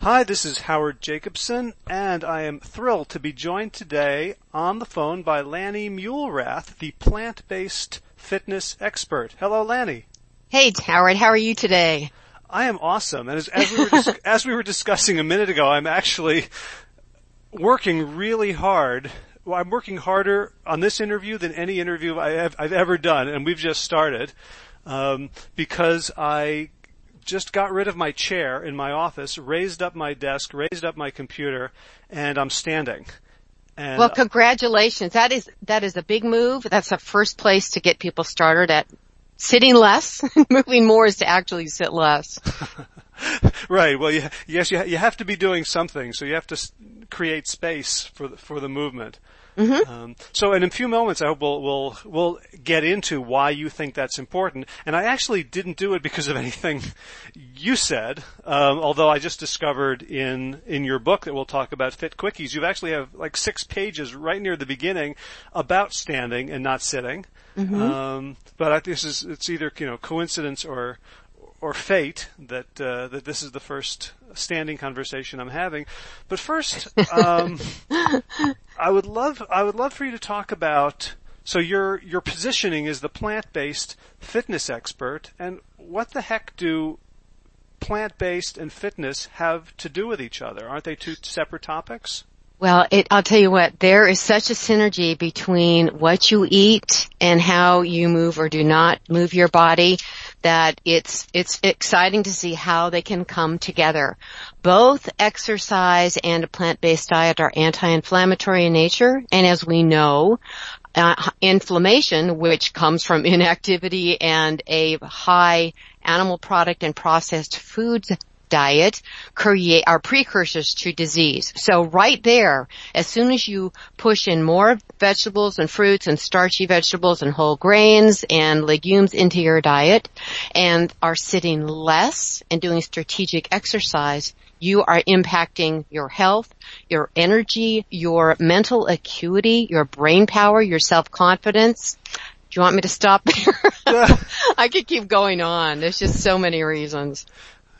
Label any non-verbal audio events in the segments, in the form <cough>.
Hi, this is Howard Jacobson, and I am thrilled to be joined today on the phone by Lani Muelrath, the plant-based fitness expert. Hello, Lani. Hey, Howard. How are you today? I am awesome, and as, as, we, were dis- <laughs> as we were discussing a minute ago, I'm actually working really hard. Well, I'm working harder on this interview than any interview I have, I've ever done, and we've just started um, because I just got rid of my chair in my office, raised up my desk, raised up my computer, and I'm standing. And well, uh, congratulations. That is, that is a big move. That's the first place to get people started at sitting less. <laughs> Moving more is to actually sit less. <laughs> right. Well, you, yes, you, you have to be doing something. So you have to create space for the, for the movement. Mm-hmm. Um, so in a few moments, I hope we'll, we'll, we'll get into why you think that's important. And I actually didn't do it because of <laughs> anything you said, um, although I just discovered in, in your book that we'll talk about Fit Quickies, you actually have like six pages right near the beginning about standing and not sitting. Mm-hmm. Um, but I, this is, it's either, you know, coincidence or, or fate that uh, that this is the first standing conversation I'm having. But first, um, <laughs> I would love I would love for you to talk about so your your positioning is the plant-based fitness expert, and what the heck do plant-based and fitness have to do with each other? Aren't they two separate topics? Well, it, I'll tell you what, there is such a synergy between what you eat and how you move or do not move your body that it's, it's exciting to see how they can come together. Both exercise and a plant-based diet are anti-inflammatory in nature, and as we know, uh, inflammation, which comes from <laughs> inactivity and a high animal product and processed foods diet create are precursors to disease. So right there, as soon as you push in more vegetables and fruits and starchy vegetables and whole grains and legumes into your diet and are sitting less and doing strategic exercise, you are impacting your health, your energy, your mental acuity, your brain power, your self-confidence. Do you want me to stop there? <laughs> <laughs> I could keep going on. There's just so many reasons.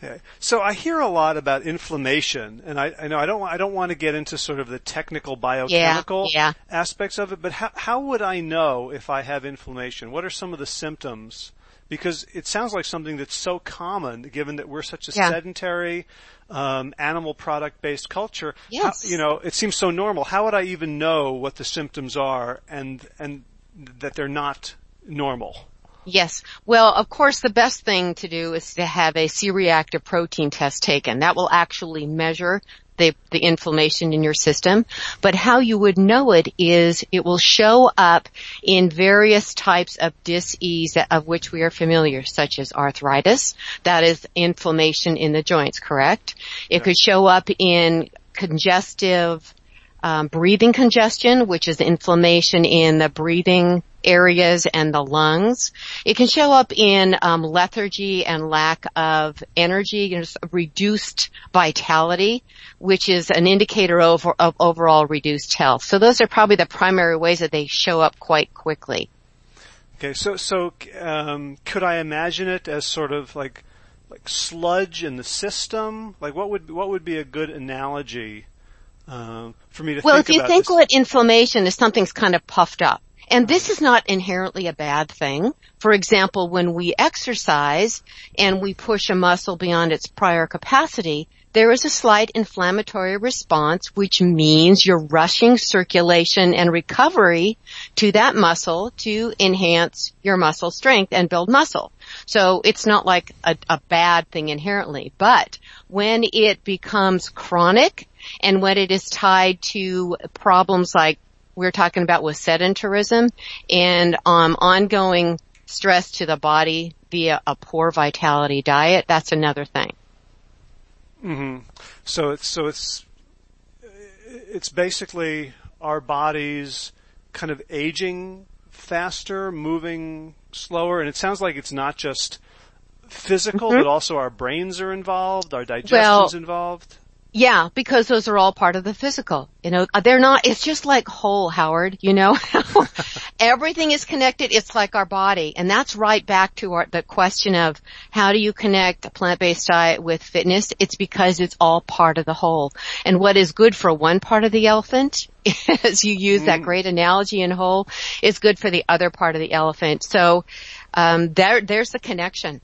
Okay. So I hear a lot about inflammation, and I, I know I don't I don't want to get into sort of the technical biochemical yeah, yeah. aspects of it, but how how would I know if I have inflammation? What are some of the symptoms? Because it sounds like something that's so common, given that we're such a Yeah. sedentary, um, animal product based culture. Yes. How, you know, it seems so normal. How would I even know what the symptoms are and and that they're not normal? Yes. Well, of course, the best thing to do is to have a C-reactive protein test taken. That will actually measure the, the inflammation in your system. But how you would know it is it will show up in various types of dis-ease of which we are familiar, such as arthritis. That is inflammation in the joints, correct? It could show up in congestive um, breathing congestion, which is inflammation in the breathing areas and the lungs. It can show up in um, lethargy and lack of energy, you know, reduced vitality, which is an indicator of, of overall reduced health. So those are probably the primary ways that they show up quite quickly. Okay, so so um, could I imagine it as sort of like like sludge in the system? Like what would what would be a good analogy um, for me to think about it. Well, if you think this? what inflammation is something's kind of puffed up. And this is not inherently a bad thing. For example, when we exercise and we push a muscle beyond its prior capacity, there is a slight inflammatory response, which means you're rushing circulation and recovery to that muscle to enhance your muscle strength and build muscle. So it's not like a, a bad thing inherently, but when it becomes chronic and when it is tied to problems like we're talking about with sedentarism and um, ongoing stress to the body via a poor vitality diet, that's another thing. hmm So it's so it's it's basically our bodies kind of aging faster, moving slower, and it sounds like it's not just physical, Mhm. but also our brains are involved, our digestion's Well, involved. Yeah, because those are all part of the physical. You know, they're not, it's just like whole, Howard, you know? <laughs> Everything is connected. It's like our body. And that's right back to our, the question of how do you connect a plant-based diet with fitness? It's because it's all part of the whole. And what is good for one part of the elephant, <laughs> as you use mm. that great analogy in whole, is good for the other part of the elephant. So, um, there, there's the connection.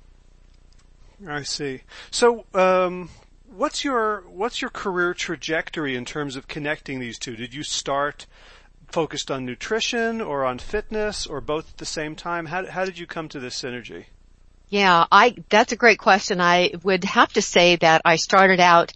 I see. So, um, what's your what's your career trajectory in terms of connecting these two? Did you start focused on nutrition or on fitness or both at the same time? How how did you come to this synergy? Yeah, I that's a great question. I would have to say that I started out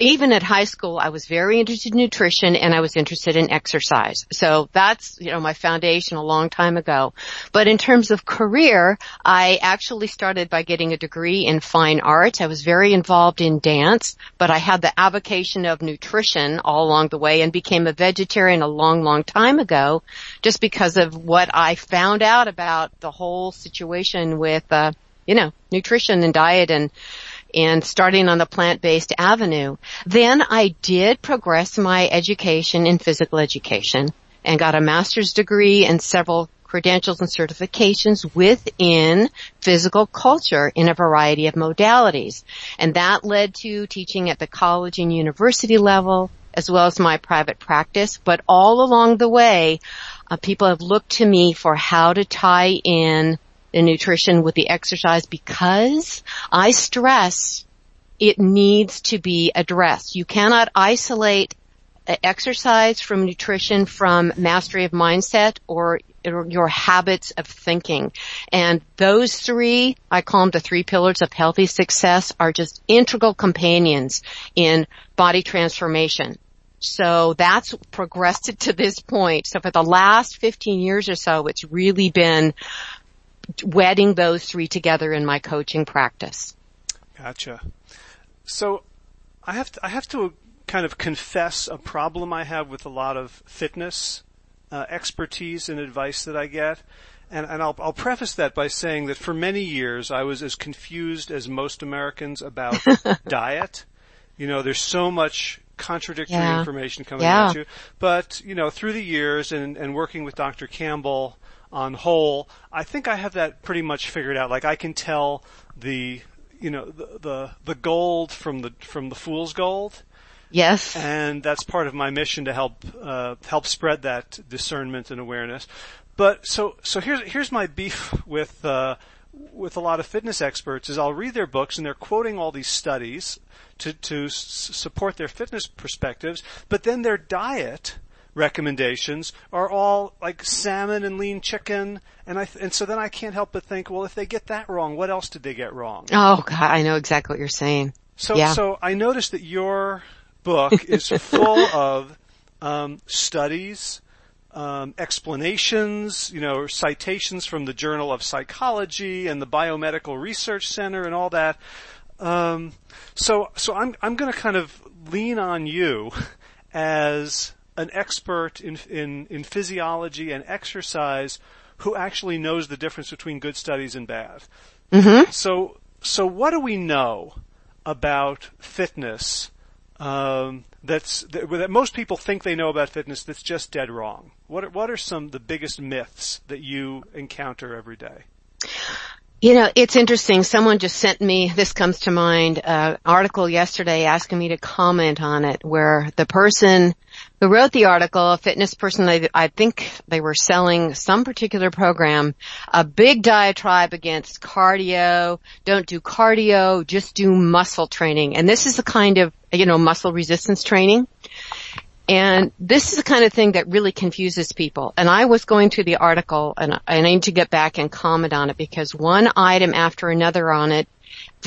even at high school, I was very interested in nutrition and I was interested in exercise. So that's, you know, my foundation a long time ago. But in terms of career, I actually started by getting a degree in fine arts. I was very involved in dance, but I had the avocation of nutrition all along the way and became a vegetarian a long, long time ago just because of what I found out about the whole situation with, uh, you know, nutrition and diet and and starting on the plant-based avenue. Then I did progress my education in physical education and got a master's degree and several credentials and certifications within physical culture in a variety of modalities. And that led to teaching at the college and university level as well as my private practice. But all along the way, uh, people have looked to me for how to tie in the nutrition with the exercise because I stress it needs to be addressed. You cannot isolate exercise from nutrition from mastery of mindset or your habits of thinking. And those three, I call them the three pillars of healthy success, are just integral companions in body transformation. So that's progressed <laughs> to this point. So for the last 15 years or so, it's really been wedding those three together in my coaching practice. Gotcha. So I have to, I have to kind of confess a problem I have with a lot of fitness uh, expertise and advice that I get. And, and I'll, I'll, preface that by saying that for many years I was as confused as most Americans about <laughs> diet. You know, there's so much contradictory yeah. information coming yeah. at you. But, you know, through the years and, and working with Dr. Campbell, on whole, I think I have that pretty much figured out. Like I can tell the you know the the, the gold from the from the fool's gold. Yes. And that's part of my mission to help uh, help spread that discernment and awareness. But so so here's here's my beef with uh, with a lot of fitness experts is I'll read their books and they're quoting all these studies to to s- support their fitness perspectives, but then their diet recommendations are all like salmon and lean chicken, and I th- and so then I can't help but think, well, if they get that wrong, what else did they get wrong? Oh God, I know exactly what you're saying. So yeah. so I noticed that your book is full <laughs> of um, studies. Um, explanations, you know, citations from the Journal of Psychology and the Biomedical Research Center and all that. Um, so, so I'm I'm going to kind of lean on you <laughs> as an expert in, in, in physiology and exercise who actually knows the difference between good studies and bad. Mm-hmm. So, so what do we know about fitness um, that's that, that, most people think they know about fitness that's just dead wrong? What are, what are some of the biggest myths that you encounter every day? You know, it's interesting. Someone just sent me, this comes to mind, uh, article yesterday asking me to comment on it where the person who wrote the article, a fitness person, I, I think they were selling some particular program, a big diatribe against cardio, don't do cardio, just do muscle training. And this is the kind of, you know, muscle resistance training. And this is the kind of thing that really confuses people. And I was going through the article and I need to get back and comment on it because one item after another on it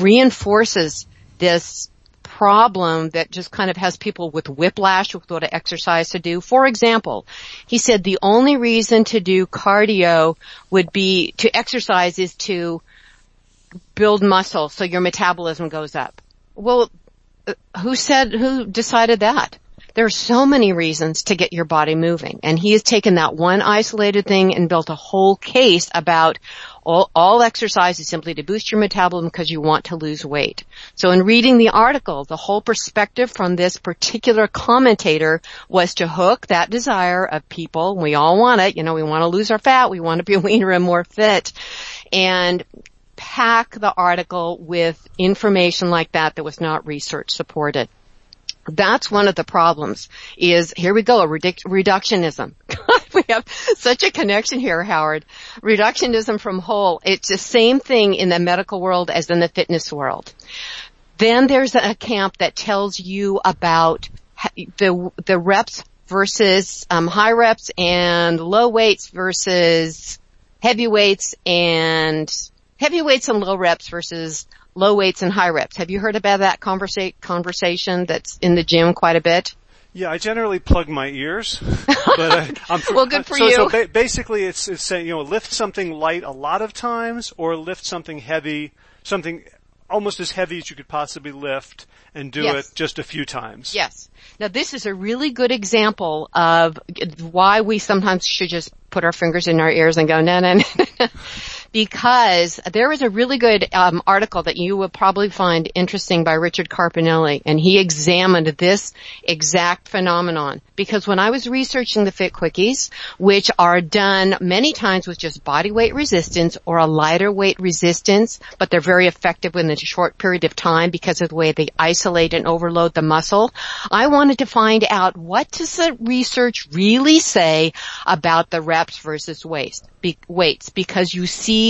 reinforces this problem that just kind of has people with whiplash with what exercise to do. For example, he said the only reason to do cardio would be to exercise is to build muscle so your metabolism goes up. Well, uh, who said, who decided that? There are so many reasons to get your body moving. And he has taken that one isolated thing and built a whole case about All, all exercise is simply to boost your metabolism because you want to lose weight. So in reading the article, the whole perspective from this particular commentator was to hook that desire of people. We all want it. You know, we want to lose our fat. We want to be <laughs> leaner and more fit. And pack the article with information like that that was not research supported. That's one of the problems is, here we go, reduc- reductionism. <laughs> we have such a connection here, Howard. Reductionism from whole. It's the same thing in the medical world as in the fitness world. Then there's a camp that tells you about the, the reps versus um, high reps and low weights versus heavy weights and heavy weights and low reps versus low weights and high reps. Have you heard about that conversa- conversation that's in the gym quite a bit? Yeah, I generally plug my ears, <laughs> but uh, I'm, well, good for so, you. So ba- basically, it's it's saying you know lift something light a lot of times, or lift something heavy, something almost as heavy as you could possibly lift, and do Yes. it just a few times. Yes. Now this is a really good example of why we sometimes should just put our fingers in our ears and go, no, no, no. Because there is a really good um, article that you will probably find interesting by Richard Carpinelli, and he examined this exact phenomenon. Because when I was researching the Fit Quickies, which are done many times with just body weight resistance or a lighter weight resistance, but they're very effective in a short period of time because of the way they isolate and overload the muscle, I wanted to find out what does the research really say about the reps versus weights, be, weights because you see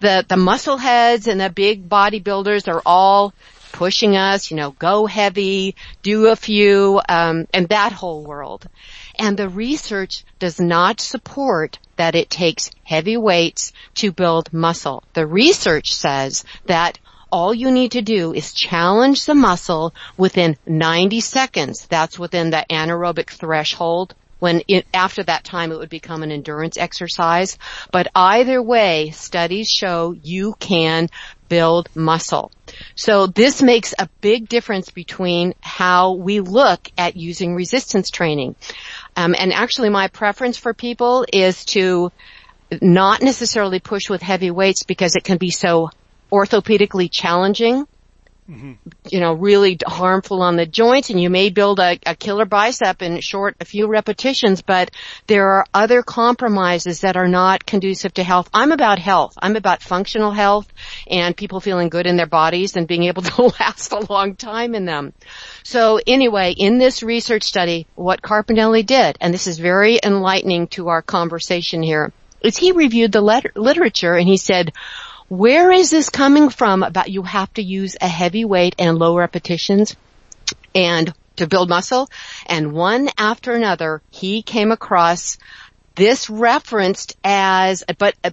the, the muscle heads and the big bodybuilders are all pushing us, you know, go heavy, do a few, um, and that whole world. And the research does not support that it takes heavy weights to build muscle. The research says that all you need to do is challenge the muscle within 90 seconds. That's within the anaerobic threshold. When it, after that time it would become an endurance exercise. But either way, studies show you can build muscle. So this makes a big difference between how we look at using resistance training. Um, and actually my preference for people is to not necessarily push with heavy weights because it can be so orthopedically challenging. You know, really harmful on the joints and you may build a, a killer bicep in short, a few repetitions, but there are other compromises that are not conducive to health. I'm about health. I'm about functional health and people feeling good in their bodies and being able <laughs> to last a long time in them. So anyway, in this research study, what Carpinelli did, and this is very enlightening to our conversation here, is he reviewed the letter, literature and he said, where is this coming from about you have to use a heavy weight and low repetitions and to build muscle? And one after another, he came across this referenced as, but uh,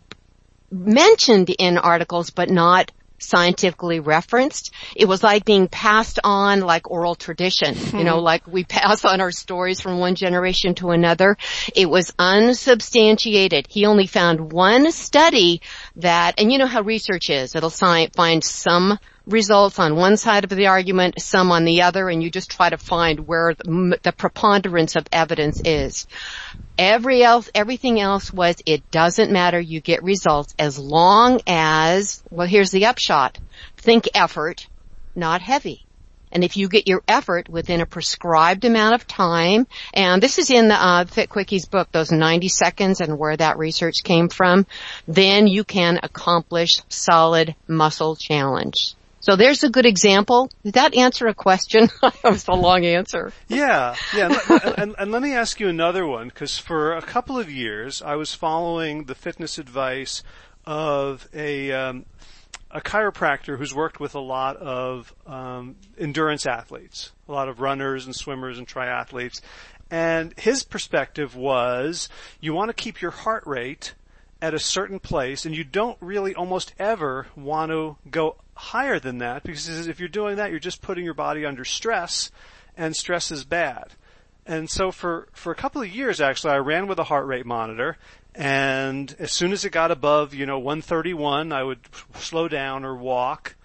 mentioned in articles, but not scientifically referenced. It was like being passed on like oral tradition, you know, hmm. like we pass on our stories from one generation to another. It was unsubstantiated. He only found one study that, and you know how research is, it'll find some results on one side of the argument, some on the other, and you just try to find where the, preponderance of evidence is. Every else, everything else was it doesn't matter, you get results as long as, well here's the upshot. Think effort, not heavy. And if you get your effort within a prescribed amount of time, and this is in the uh, Fit Quickies book, those 90 seconds and where that research came from, then you can accomplish solid muscle challenge. So there's a good example. Did that answer a question? <laughs> that was a long answer. Yeah, yeah, and, and, and let me ask you another one because for a couple of years I was following the fitness advice of a um, a chiropractor who's worked with a lot of um, endurance athletes, a lot of runners and swimmers and triathletes, and his perspective was you want to keep your heart rate at a certain place, and you don't really almost ever want to go higher than that because if you're doing that, you're just putting your body under stress, and stress is bad. And so for, for a couple of years actually, I ran with a heart rate monitor and as soon as it got above, you know, 131, I would slow down or walk.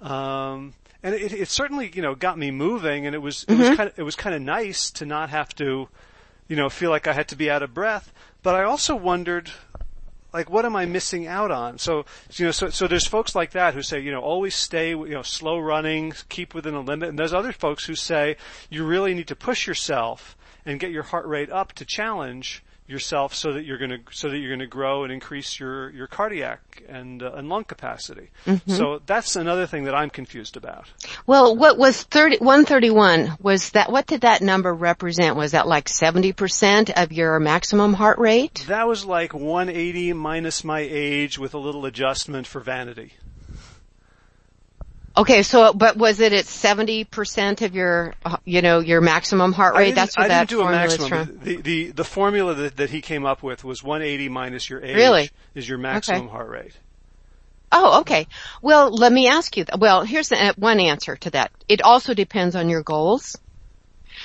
Um, and it, it certainly, you know, got me moving and it was, it was kind of, it was kind of nice to not have to, you know, feel like I had to be out of breath. But I also wondered, like what am I missing out on? So, you know, so, so there's folks like that who say, you know, always stay, you know, slow running, keep within a limit. And there's other folks who say you really need to push yourself and get your heart rate up to challenge yourself so that you're going to so that you're going to grow and increase your your cardiac and uh, and lung capacity. Mm-hmm. So that's another thing that I'm confused about. Well, what was 30 131 was that what did that number represent? Was that like 70% of your maximum heart rate? That was like 180 minus my age with a little adjustment for vanity. Okay, so but was it at seventy percent of your, you know, your maximum heart rate? That's what I that didn't do a maximum. The, the the formula that, that he came up with was 180 minus your age really? is your maximum okay. heart rate. Oh, okay. Well, let me ask you. Well, here's the, uh, one answer to that. It also depends on your goals.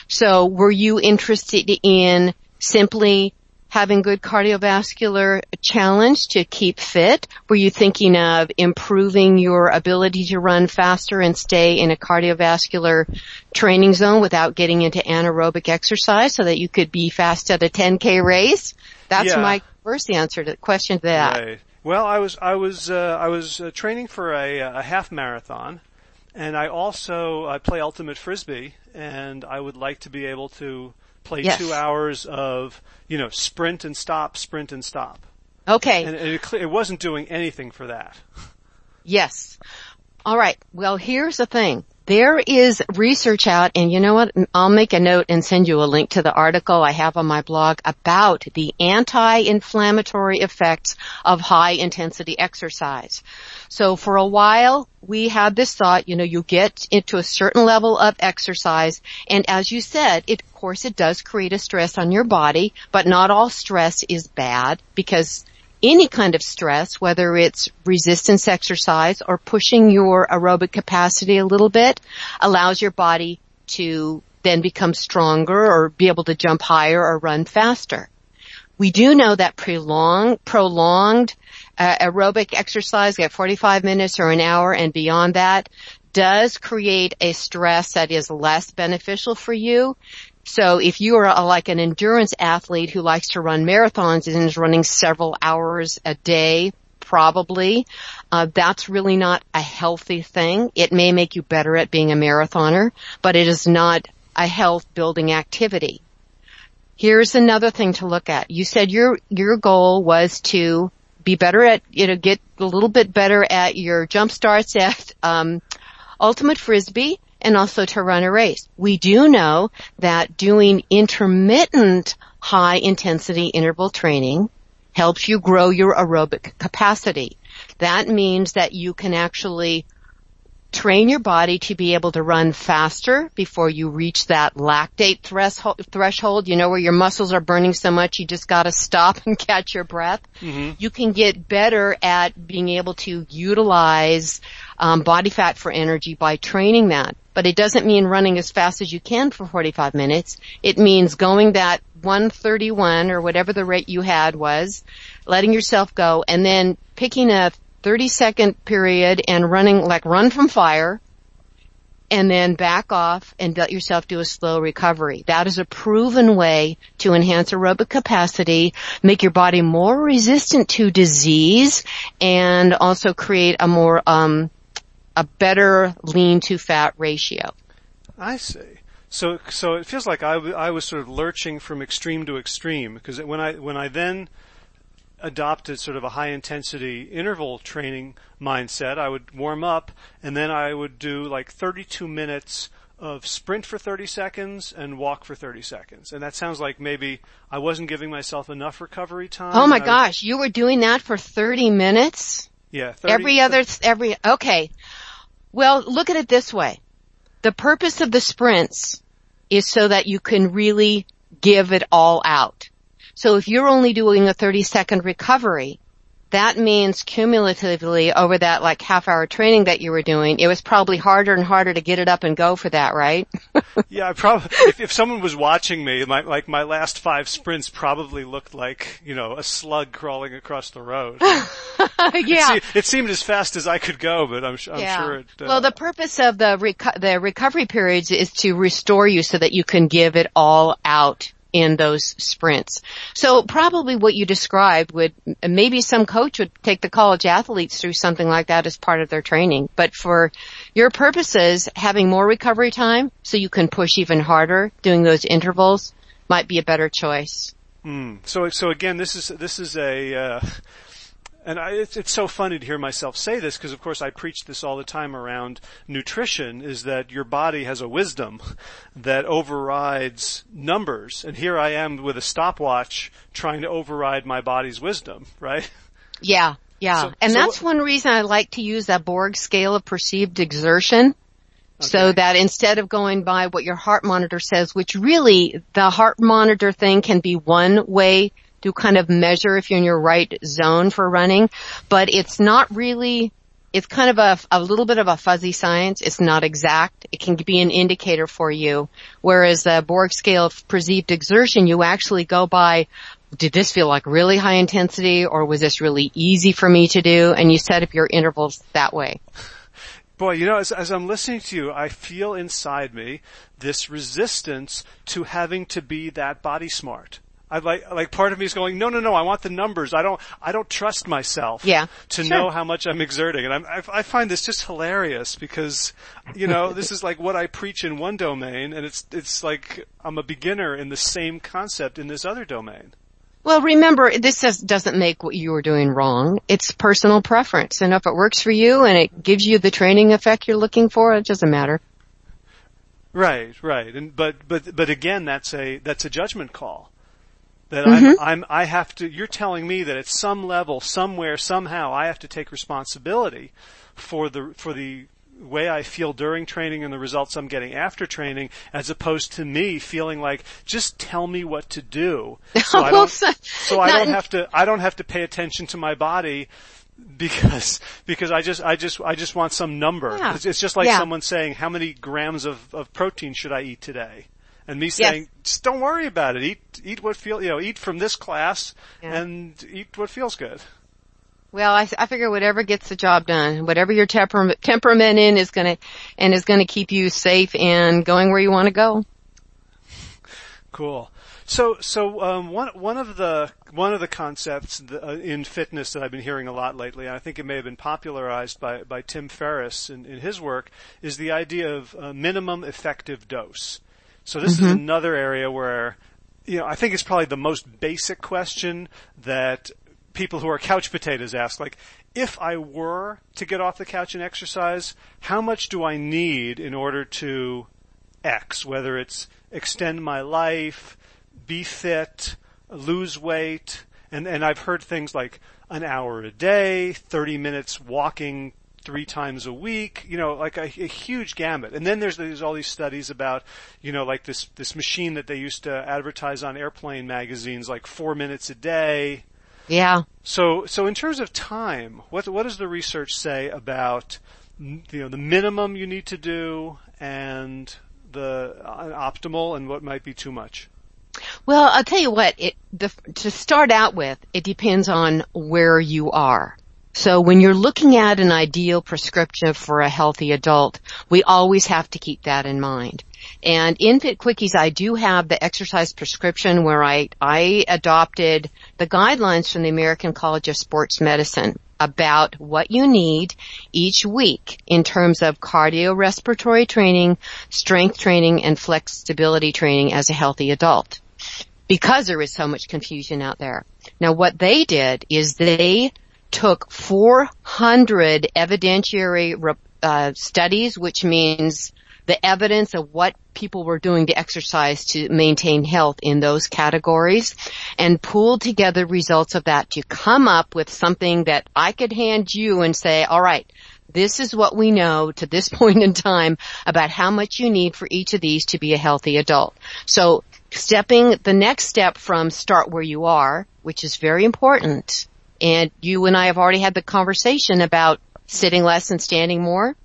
So, were you interested in simply having good cardiovascular challenge to keep fit? Were you thinking of improving your ability to run faster and stay in a cardiovascular training zone without getting into anaerobic exercise so that you could be fast at a 10k race? That's yeah. my first answer to the question to that. Right. Well, I was I was uh, I was uh, training for a, a half marathon, and I also I play ultimate frisbee, and I would like to be able to play yes. two hours of, you know, sprint and stop, sprint and stop. Okay. And it, it wasn't doing anything for that. Yes. All right. Well, here's the thing. There is research out and you know what? I'll make a note and send you a link to the article I have on my blog about the anti-inflammatory effects of high intensity exercise. So for a while, we had this thought, you know, you get into a certain level of exercise and as you said, it, of course it does create a stress on your body, but not all stress is bad because any kind of stress, whether it's resistance exercise or pushing your aerobic capacity a little bit, allows your body to then become stronger or be able to jump higher or run faster. We do know that prolonged, prolonged uh, aerobic exercise, at 45 minutes or an hour and beyond that, does create a stress that is less beneficial for you. So if you are a, like an endurance athlete who likes to run marathons and is running several hours a day, probably, uh, that's really not a healthy thing. It may make you better at being a marathoner, but it is not a health building activity. Here's another thing to look at. You said your, your goal was to be better at, you know, get a little bit better at your jump starts at, um, ultimate frisbee and also to run a race. We do know that doing intermittent high intensity interval training helps you grow your aerobic capacity. That means that you can actually train your body to be able to run faster before you reach that lactate threshold, you know, where your muscles are burning so much you just gotta stop <laughs> and catch your breath. Mm-hmm. You can get better at being able to utilize um, body fat for energy by training that. But it doesn't mean running as fast as you can for 45 minutes. It means going that 131 or whatever the rate you had was, letting yourself go and then picking a 30 second period and running like run from fire and then back off and let yourself do a slow recovery. That is a proven way to enhance aerobic capacity, make your body more resistant to disease, and also create a more um, a better lean to fat ratio. I see. So so it feels like I, w- I was sort of lurching from extreme to extreme because when I when I then adopted sort of a high intensity interval training mindset. I would warm up and then I would do like 32 minutes of sprint for 30 seconds and walk for 30 seconds. And that sounds like maybe I wasn't giving myself enough recovery time. Oh my gosh, you were doing that for 30 minutes? Yeah. 30, every other, every, okay. Well, look at it this way. The purpose of the sprints is so that you can really give it all out. So if you're only doing a 30 second recovery, that means cumulatively over that like half hour training that you were doing, it was probably harder and harder to get it up and go for that, right? <laughs> yeah, I probably, if, if someone was watching me, my, like my last five sprints probably looked like, you know, a slug crawling across the road. <laughs> yeah. It, se- it, seemed as fast as I could go, but I'm, I'm yeah. sure it, uh, Well, the purpose of the, reco- the recovery periods is to restore you so that you can give it all out in those sprints. So probably what you described would, maybe some coach would take the college athletes through something like that as part of their training. But for your purposes, having more recovery time so you can push even harder doing those intervals might be a better choice. Mm. So, so again, this is, this is a, uh, and I, it's, it's so funny to hear myself say this because of course I preach this all the time around nutrition is that your body has a wisdom <laughs> that overrides numbers. And here I am with a stopwatch trying to override my body's wisdom, right? Yeah, yeah. So, and so that's one reason I like to use that Borg scale of perceived exertion. Okay. So that instead of going by what your heart monitor says, which really the heart monitor thing can be one way to kind of measure if you're in your right zone for running, but it's not really, it's kind of a, a little bit of a fuzzy science. It's not exact. It can be an indicator for you. Whereas the Borg scale of perceived exertion, you actually go by, did this feel like really high intensity or was this really easy for me to do? And you set up your intervals that way. Boy, you know, as, as, I'm listening to you, I feel inside me this resistance to having to be that body smart. I like like part of me is going, no, no, no. I want the numbers. I don't. I don't trust myself. Yeah, to sure. know how much I'm exerting, and I'm, I, I find this just hilarious because, you know, <laughs> this is like what I preach in one domain, and it's it's like I'm a beginner in the same concept in this other domain. Well, remember, this doesn't make what you are doing wrong. It's personal preference, and if it works for you and it gives you the training effect you're looking for, it doesn't matter. Right, right, and but but but again, that's a that's a judgment call that mm-hmm. I'm, I'm, I have to, you're telling me that at some level, somewhere, somehow, I have to take responsibility for the, for the way I feel during training and the results I'm getting after training, as opposed to me feeling like, just tell me what to do. <laughs> So I don't, so I don't have to, I don't have to pay attention to my body because because I just I just I just want some number. Yeah. It's, it's, just like yeah. someone saying how many grams of, of protein should I eat today? And me saying, yes. just don't worry about it. Eat, eat what feel, you know, eat from this class yeah. and eat what feels good. Well, I, I figure whatever gets the job done, whatever your temper, temperament in is gonna, and is gonna keep you safe and going where you want to go. Cool. So, so um, one one of the one of the concepts uh, in fitness that I've been hearing a lot lately, and I think it may have been popularized by by Tim Ferriss in, in his work, is the idea of minimum effective dose. So this mm-hmm. is another area where, you know, I think it's probably the most basic question that people who are couch potatoes ask. Like, if I were to get off the couch and exercise, how much do I need in order to X? Whether it's extend my life, be fit, lose weight, and, and I've heard things like an hour a day, 30 minutes walking three times a week, you know, like a, a, huge gamut. And then there's, there's all these studies about, you know, like this, this machine that they used to advertise on airplane magazines, like four minutes a day. Yeah. So, so in terms of time, what, what does the research say about, you know, the minimum you need to do and the optimal and what might be too much? Well, I'll tell you what, it, the, to start out with, it depends on where you are. So when you're looking at an ideal prescription for a healthy adult, we always have to keep that in mind. And in Fit Quickies, I do have the exercise prescription where I, I adopted the guidelines from the American College of Sports Medicine about what you need each week in terms of cardiorespiratory training, strength training, and flexibility training as a healthy adult. Because there is so much confusion out there. Now what they did is they took 400 evidentiary uh, studies, which means the evidence of what people were doing to exercise to maintain health in those categories and pooled together results of that to come up with something that I could hand you and say, all right, this is what we know to this <laughs> point in time about how much you need for each of these to be a healthy adult. So stepping the next step from start where you are, which is very important, and you and I have already had the conversation about sitting less and standing more.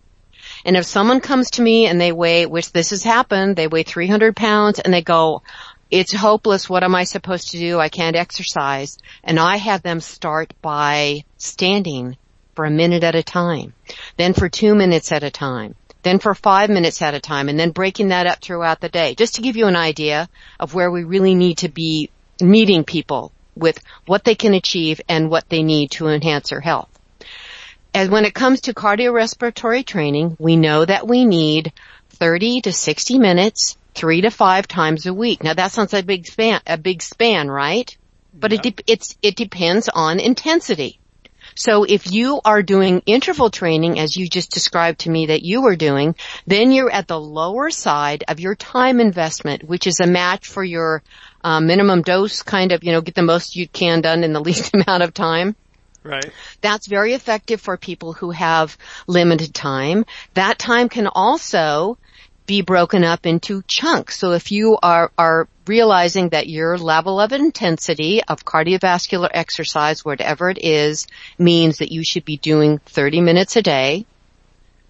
And if someone comes to me and they weigh, which this has happened, they weigh 300 pounds and they go, it's hopeless. What am I supposed to do? I can't exercise. And I have them start by standing for a minute at a time, then for two minutes at a time, then for five minutes at a time, and then breaking that up throughout the day, just to give you an idea of where we really need to be meeting people with what they can achieve and what they need to enhance their health. And when it comes to cardiorespiratory training, we know that we need 30 to 60 minutes, three to five times a week. Now that sounds like a big span, a big span, right? But yeah. it, de- it's, it depends on intensity. So if you are doing interval training as you just described to me that you were doing, then you're at the lower side of your time investment, which is a match for your uh, minimum dose kind of, you know, get the most you can done in the <laughs> least amount of time. Right. That's very effective for people who have limited time. That time can also be broken up into chunks. So if you are, are realizing that your level of intensity of cardiovascular exercise, whatever it is, means that you should be doing 30 minutes a day,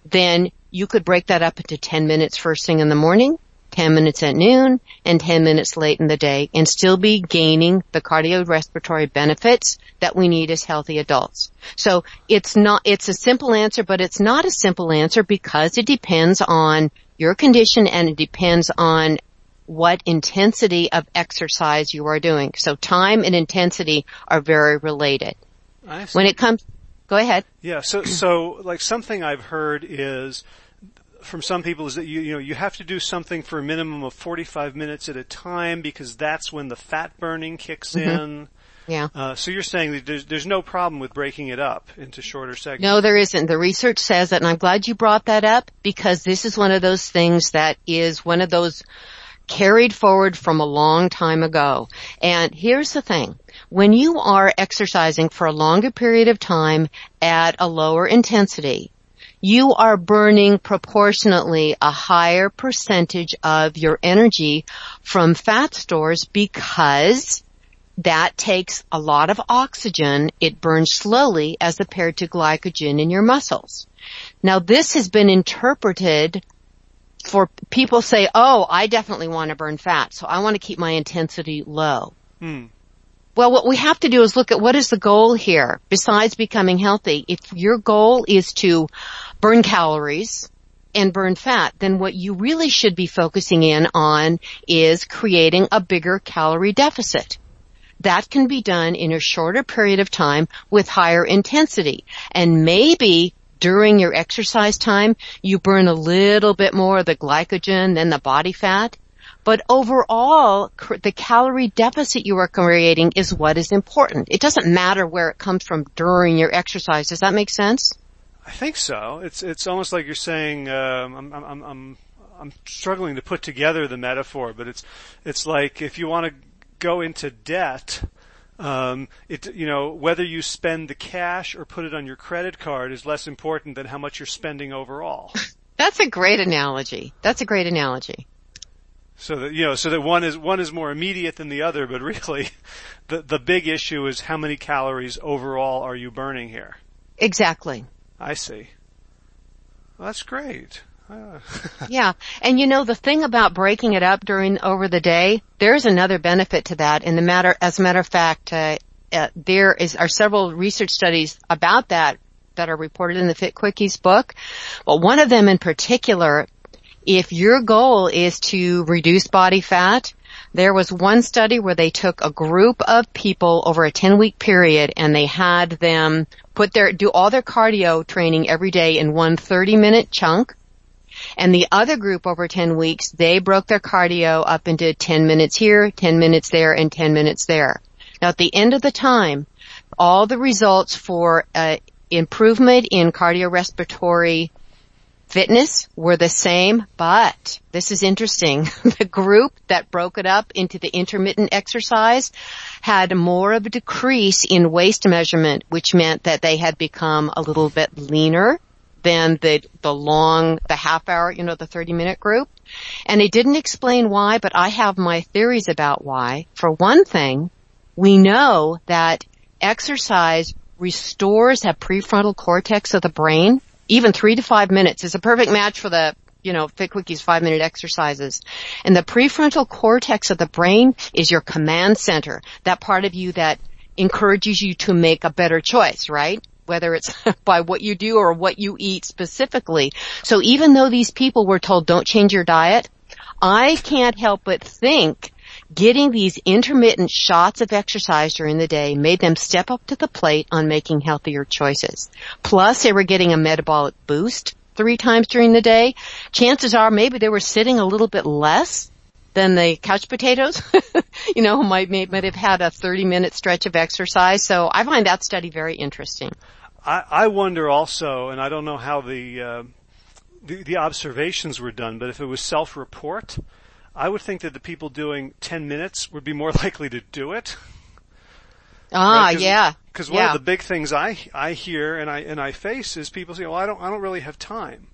then you could break that up into 10 minutes first thing in the morning, 10 minutes at noon, and 10 minutes late in the day and still be gaining the cardiorespiratory benefits that we need as healthy adults. So it's not, it's a simple answer, but it's not a simple answer because it depends on your condition and it depends on what intensity of exercise you are doing. So time and intensity are very related. When it comes, go ahead. Yeah, so, so like something I've heard is from some people is that you, you know, you have to do something for a minimum of 45 minutes at a time because that's when the fat burning kicks mm-hmm. in. Yeah. Uh, so you're saying that there's, there's no problem with breaking it up into shorter segments? No, there isn't. The research says that, and I'm glad you brought that up because this is one of those things that is one of those carried forward from a long time ago. And here's the thing. When you are exercising for a longer period of time at a lower intensity, you are burning proportionately a higher percentage of your energy from fat stores because that takes a lot of oxygen. It burns slowly as compared to glycogen in your muscles. Now this has been interpreted for people say, oh, I definitely want to burn fat, so I want to keep my intensity low. Hmm. Well, what we have to do is look at what is the goal here besides becoming healthy. If your goal is to burn calories and burn fat, then what you really should be focusing in on is creating a bigger calorie deficit. That can be done in a shorter period of time with higher intensity. And maybe during your exercise time, you burn a little bit more of the glycogen than the body fat. But overall, the calorie deficit you are creating is what is important. It doesn't matter where it comes from during your exercise. Does that make sense? I think so. It's it's almost like you're saying um, I'm, I'm I'm I'm struggling to put together the metaphor, but it's it's like if you want to go into debt, um, it you know whether you spend the cash or put it on your credit card is less important than how much you're spending overall. <laughs> That's a great analogy. That's a great analogy. So that, you know, so that one is, one is more immediate than the other, but really <laughs> the, the big issue is how many calories overall are you burning here? Exactly. I see. Well, that's great. <laughs> yeah. And you know, the thing about breaking it up during, over the day, there's another benefit to that. In the matter, as a matter of fact, uh, uh, there is, are several research studies about that that are reported in the Fit Quickies book. Well, one of them in particular if your goal is to reduce body fat, there was one study where they took a group of people over a 10 week period and they had them put their, do all their cardio training every day in one 30 minute chunk. And the other group over 10 weeks, they broke their cardio up into 10 minutes here, 10 minutes there, and 10 minutes there. Now at the end of the time, all the results for uh, improvement in cardiorespiratory fitness were the same, but this is interesting. <laughs> the group that broke it up into the intermittent exercise had more of a decrease in waist measurement, which meant that they had become a little bit leaner than the, the long, the half hour, you know, the 30 minute group. And they didn't explain why, but I have my theories about why. For one thing, we know that exercise restores that prefrontal cortex of the brain even three to five minutes is a perfect match for the you know, Fit Quickies five minute exercises. And the prefrontal cortex of the brain is your command center, that part of you that encourages you to make a better choice, right? whether it's <laughs> by what you do or what you eat specifically. So even though these people were told don't change your diet, I can't help but think getting these intermittent shots of exercise during the day made them step up to the plate on making healthier choices. Plus they were getting a metabolic boost three times during the day. Chances are maybe they were sitting a little bit less than the couch potatoes, <laughs> you know, might, might have had a 30 minute stretch of exercise. So I find that study very interesting. I, I wonder also, and I don't know how the, uh, the, the observations were done, but if it was self-report, I would think that the people doing 10 minutes would be more <laughs> likely to do it. Ah, right? yeah. Because one yeah. of the big things I I hear and I and I face is people say, "Well, I don't I don't really have time."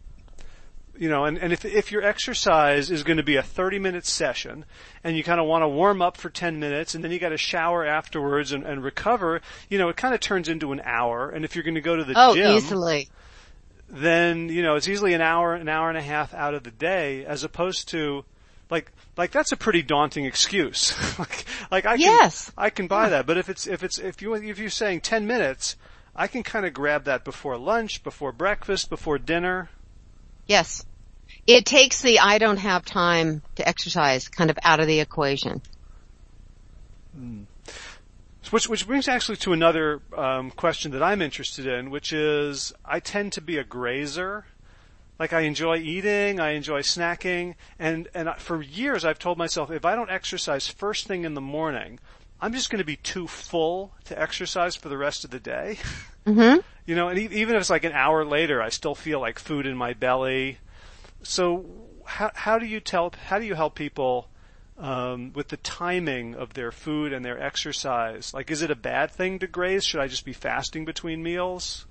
You know, and, and if if your exercise is going to be a 30 minute session and you kind of want to warm up for 10 minutes and then you got to shower afterwards and, and recover, you know, it kind of turns into an hour. And if you're going to go to the oh, gym, easily. then you know it's easily an hour, an hour and a half out of the day, as opposed to like like that's a pretty daunting excuse. <laughs> like like I can yes. I can buy that, but if it's if it's if you if you're saying 10 minutes, I can kind of grab that before lunch, before breakfast, before dinner. Yes. It takes the I don't have time to exercise kind of out of the equation. Hmm. Which, which brings actually to another um, question that I'm interested in, which is I tend to be a grazer. Like I enjoy eating, I enjoy snacking, and and for years I've told myself if I don't exercise first thing in the morning, I'm just going to be too full to exercise for the rest of the day. <laughs> Mm-hmm. you know, and even if it's like an hour later, I still feel like food in my belly. So how how do you tell how do you help people um, with the timing of their food and their exercise? Like, is it a bad thing to graze? Should I just be fasting between meals?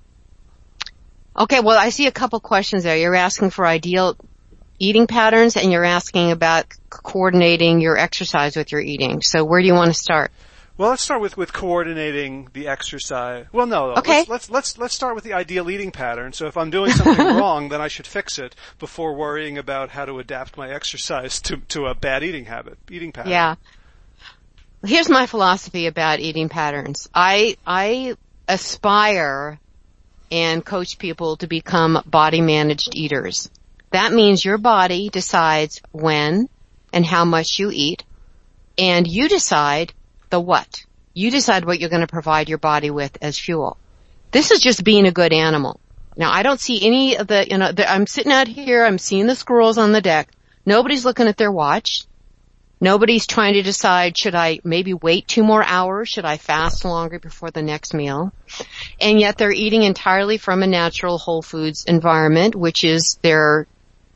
Okay, well, I see a couple questions there. You're asking for ideal eating patterns and you're asking about coordinating your exercise with your eating. So where do you want to start? Well, let's start with, with coordinating the exercise. Well, no, okay. Let's, let's, let's, let's start with the ideal eating pattern. So if I'm doing something <laughs> wrong, then I should fix it before worrying about how to adapt my exercise to, to a bad eating habit, eating pattern. Yeah. Here's my philosophy about eating patterns. I, I aspire and coach people to become body managed eaters. That means your body decides when and how much you eat and you decide the what. You decide what you're going to provide your body with as fuel. This is just being a good animal. Now I don't see any of the, you know, the, I'm sitting out here, I'm seeing the squirrels on the deck. Nobody's looking at their watch. Nobody's trying to decide, should I maybe wait two more hours? Should I fast longer before the next meal? And yet they're eating entirely from a natural whole foods environment, which is their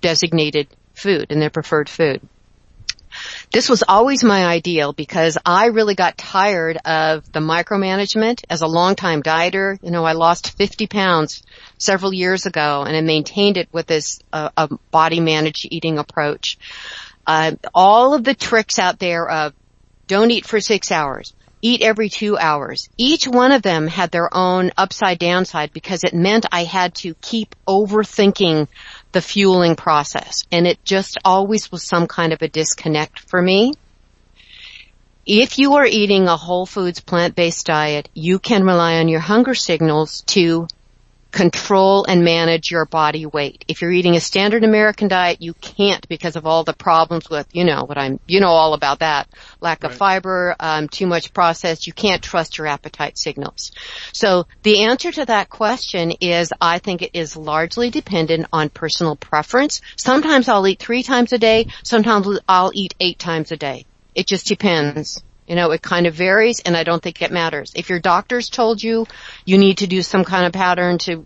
designated food and their preferred food. This was always my ideal because I really got tired of the micromanagement as a longtime dieter. You know, I lost 50 pounds several years ago and I maintained it with this uh, a body managed eating approach uh, all of the tricks out there of don't eat for six hours, eat every two hours. Each one of them had their own upside downside because it meant I had to keep overthinking the fueling process and it just always was some kind of a disconnect for me. If you are eating a whole foods plant-based diet, you can rely on your hunger signals to control and manage your body weight. If you're eating a standard American diet, you can't because of all the problems with, you know, what I'm, you know all about that. Lack of fiber, um, too much processed. You can't trust your appetite signals. So the answer to that question is I think it is largely dependent on personal preference. Sometimes I'll eat three times a day. Sometimes I'll eat eight times a day. It just depends. You know, it kind of varies and I don't think it matters. If your doctor's told you you need to do some kind of pattern to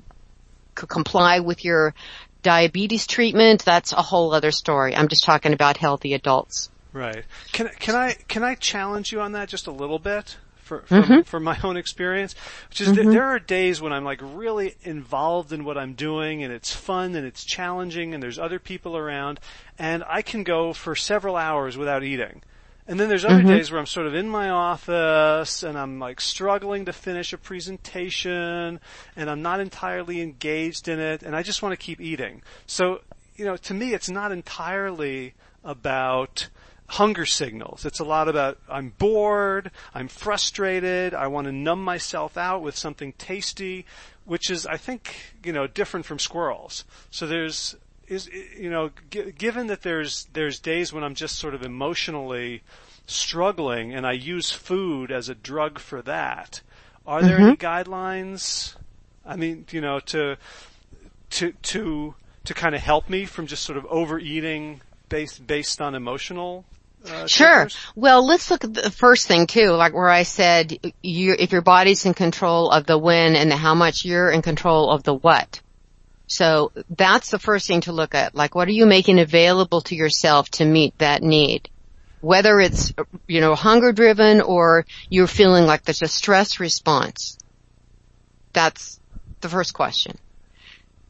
c- comply with your diabetes treatment, that's a whole other story. I'm just talking about healthy adults. Right. Can can I can I challenge you on that just a little bit? For, from, mm-hmm. from my own experience, which is mm-hmm. th- there are days when I'm like really involved in what I'm doing and it's fun and it's challenging and there's other people around and I can go for several hours without eating. And then there's other mm-hmm. days where I'm sort of in my office and I'm like struggling to finish a presentation and I'm not entirely engaged in it and I just want to keep eating. So, you know, to me it's not entirely about hunger signals. It's a lot about I'm bored, I'm frustrated, I want to numb myself out with something tasty, which is I think, you know, different from squirrels. So there's is you know, g- given that there's there's days when I'm just sort of emotionally struggling and I use food as a drug for that. Are there mm-hmm. any guidelines? I mean, you know, to to to to kind of help me from just sort of overeating based based on emotional uh, sure. Triggers? Well, let's look at the first thing too, like where I said, you, if your body's in control of the when and the how much you're in control of the what. So that's the first thing to look at. Like, what are you making available to yourself to meet that need? Whether it's, you know, hunger driven or you're feeling like there's a stress response. That's the first question.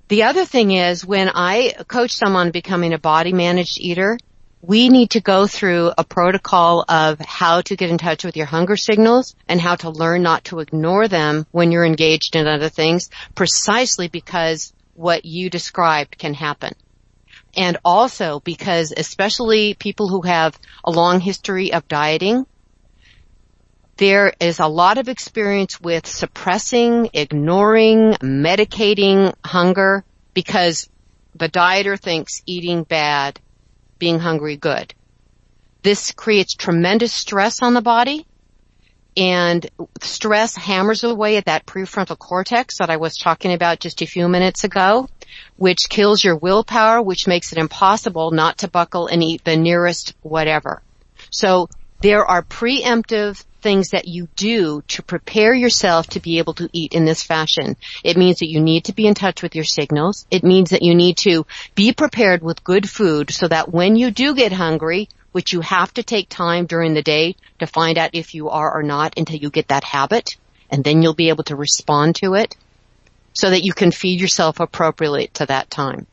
The other thing is when I coach someone becoming a body managed eater, we need to go through a protocol of how to get in touch with your hunger signals and how to learn not to ignore them when you're engaged in other things precisely because what you described can happen. And also because especially people who have a long history of dieting, there is a lot of experience with suppressing, ignoring, medicating hunger because the dieter thinks eating bad, being hungry good. This creates tremendous stress on the body and stress hammers away at that prefrontal cortex that I was talking about just a few minutes ago, which kills your willpower, which makes it impossible not to buckle and eat the nearest whatever. So there are preemptive things that you do to prepare yourself to be able to eat in this fashion. It means that you need to be in touch with your signals. It means that you need to be prepared with good food so that when you do get hungry, which you have to take time during the day to find out if you are or not until you get that habit, and then you'll be able to respond to it so that you can feed yourself appropriately to that time.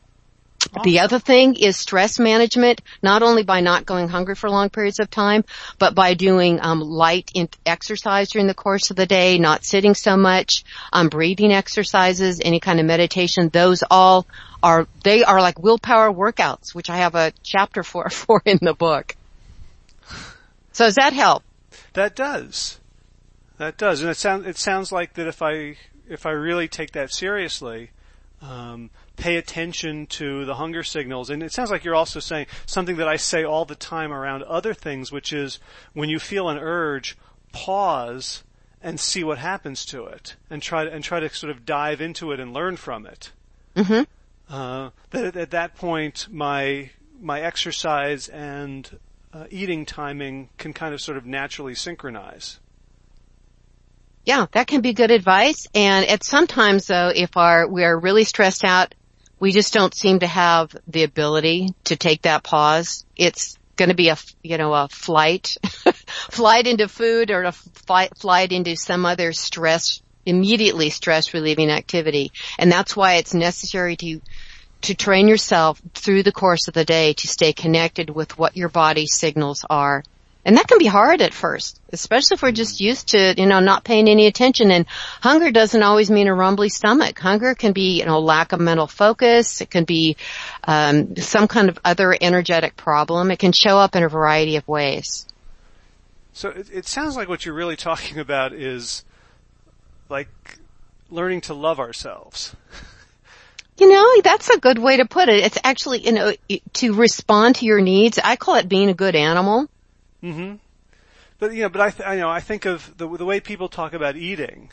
Awesome. The other thing is stress management, not only by not going hungry for long periods of time, but by doing um, light exercise during the course of the day, not sitting so much, um, breathing exercises, any kind of meditation. Those all are they are like willpower workouts, which I have a chapter for <laughs> for in the book. So does that help? That does. That does, and it sounds it sounds like that if I if I really take that seriously, um, pay attention to the hunger signals. And it sounds like you're also saying something that I say all the time around other things, which is when you feel an urge, pause and see what happens to it, and try to, and try to sort of dive into it and learn from it. Mm-hmm. Uh, that at that point, my my exercise and uh, eating timing can kind of sort of naturally synchronize. Yeah, that can be good advice. And at sometimes though, if our, we are really stressed out, we just don't seem to have the ability to take that pause. It's going to be a, you know, a flight, <laughs> flight into food or a flight, flight into some other stress, immediately stress relieving activity. And that's why it's necessary to, to train yourself through the course of the day to stay connected with what your body signals are and that can be hard at first, especially if we're just used to, you know, not paying any attention. And hunger doesn't always mean a rumbly stomach. Hunger can be, you know, lack of mental focus. It can be um, some kind of other energetic problem. It can show up in a variety of ways. So it, it sounds like what you're really talking about is like learning to love ourselves. <laughs> You know, that's a good way to put it. It's actually, you know, to respond to your needs. I call it being a good animal. Mm-hmm. But you know, but I, th- I know I think of the the way people talk about eating.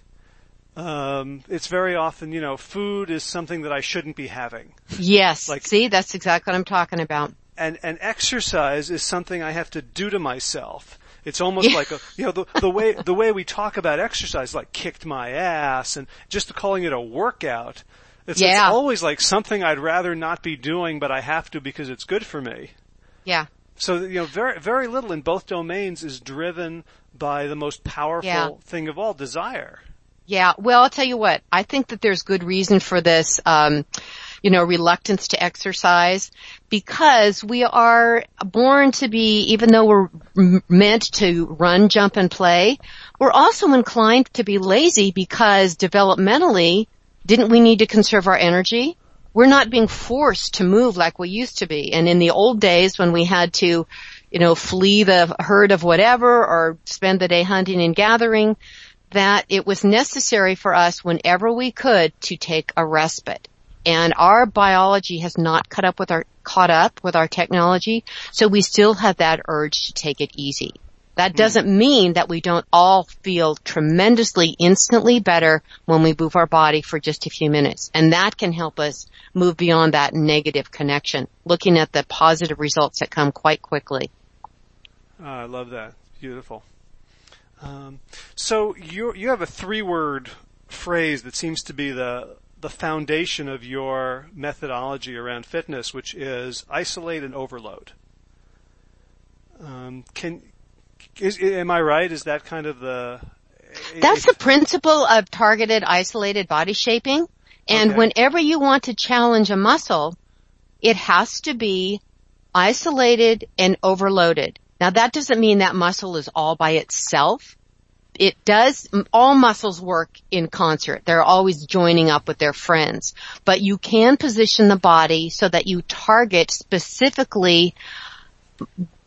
Um, it's very often, you know, food is something that I shouldn't be having. Yes. Like, see, that's exactly what I'm talking about. And and exercise is something I have to do to myself. It's almost yeah. like a, you know, the, the way, the way we talk about exercise, like kicked my ass and just calling it a workout. It's, yeah. it's always like something I'd rather not be doing, but I have to because it's good for me. Yeah. So you know, very very little in both domains is driven by the most powerful yeah. thing of all, desire. Yeah. Well, I'll tell you what. I think that there's good reason for this. Um, you know, reluctance to exercise because we are born to be, even though we're meant to run, jump, and play, we're also inclined to be lazy because developmentally, didn't we need to conserve our energy? we're not being forced to move like we used to be. And in the old days when we had to, you know, flee the herd of whatever or spend the day hunting and gathering, that it was necessary for us whenever we could to take a respite. And our biology has not caught up with our, caught up with our technology, so we still have that urge to take it easy. That hmm. doesn't mean that we don't all feel tremendously instantly better when we move our body for just a few minutes. And that can help us move beyond that negative connection, looking at the positive results that come quite quickly. Oh, I love that. Beautiful. Um, so you you have a three word phrase that seems to be the the foundation of your methodology around fitness, which is isolate and overload. Um, can is, am I right? Is that kind of the that's the principle of targeted isolated body shaping. And okay. whenever you want to challenge a muscle, it has to be isolated and overloaded. Now that doesn't mean that muscle is all by itself. It does, all muscles work in concert. They're always joining up with their friends. But you can position the body so that you target specifically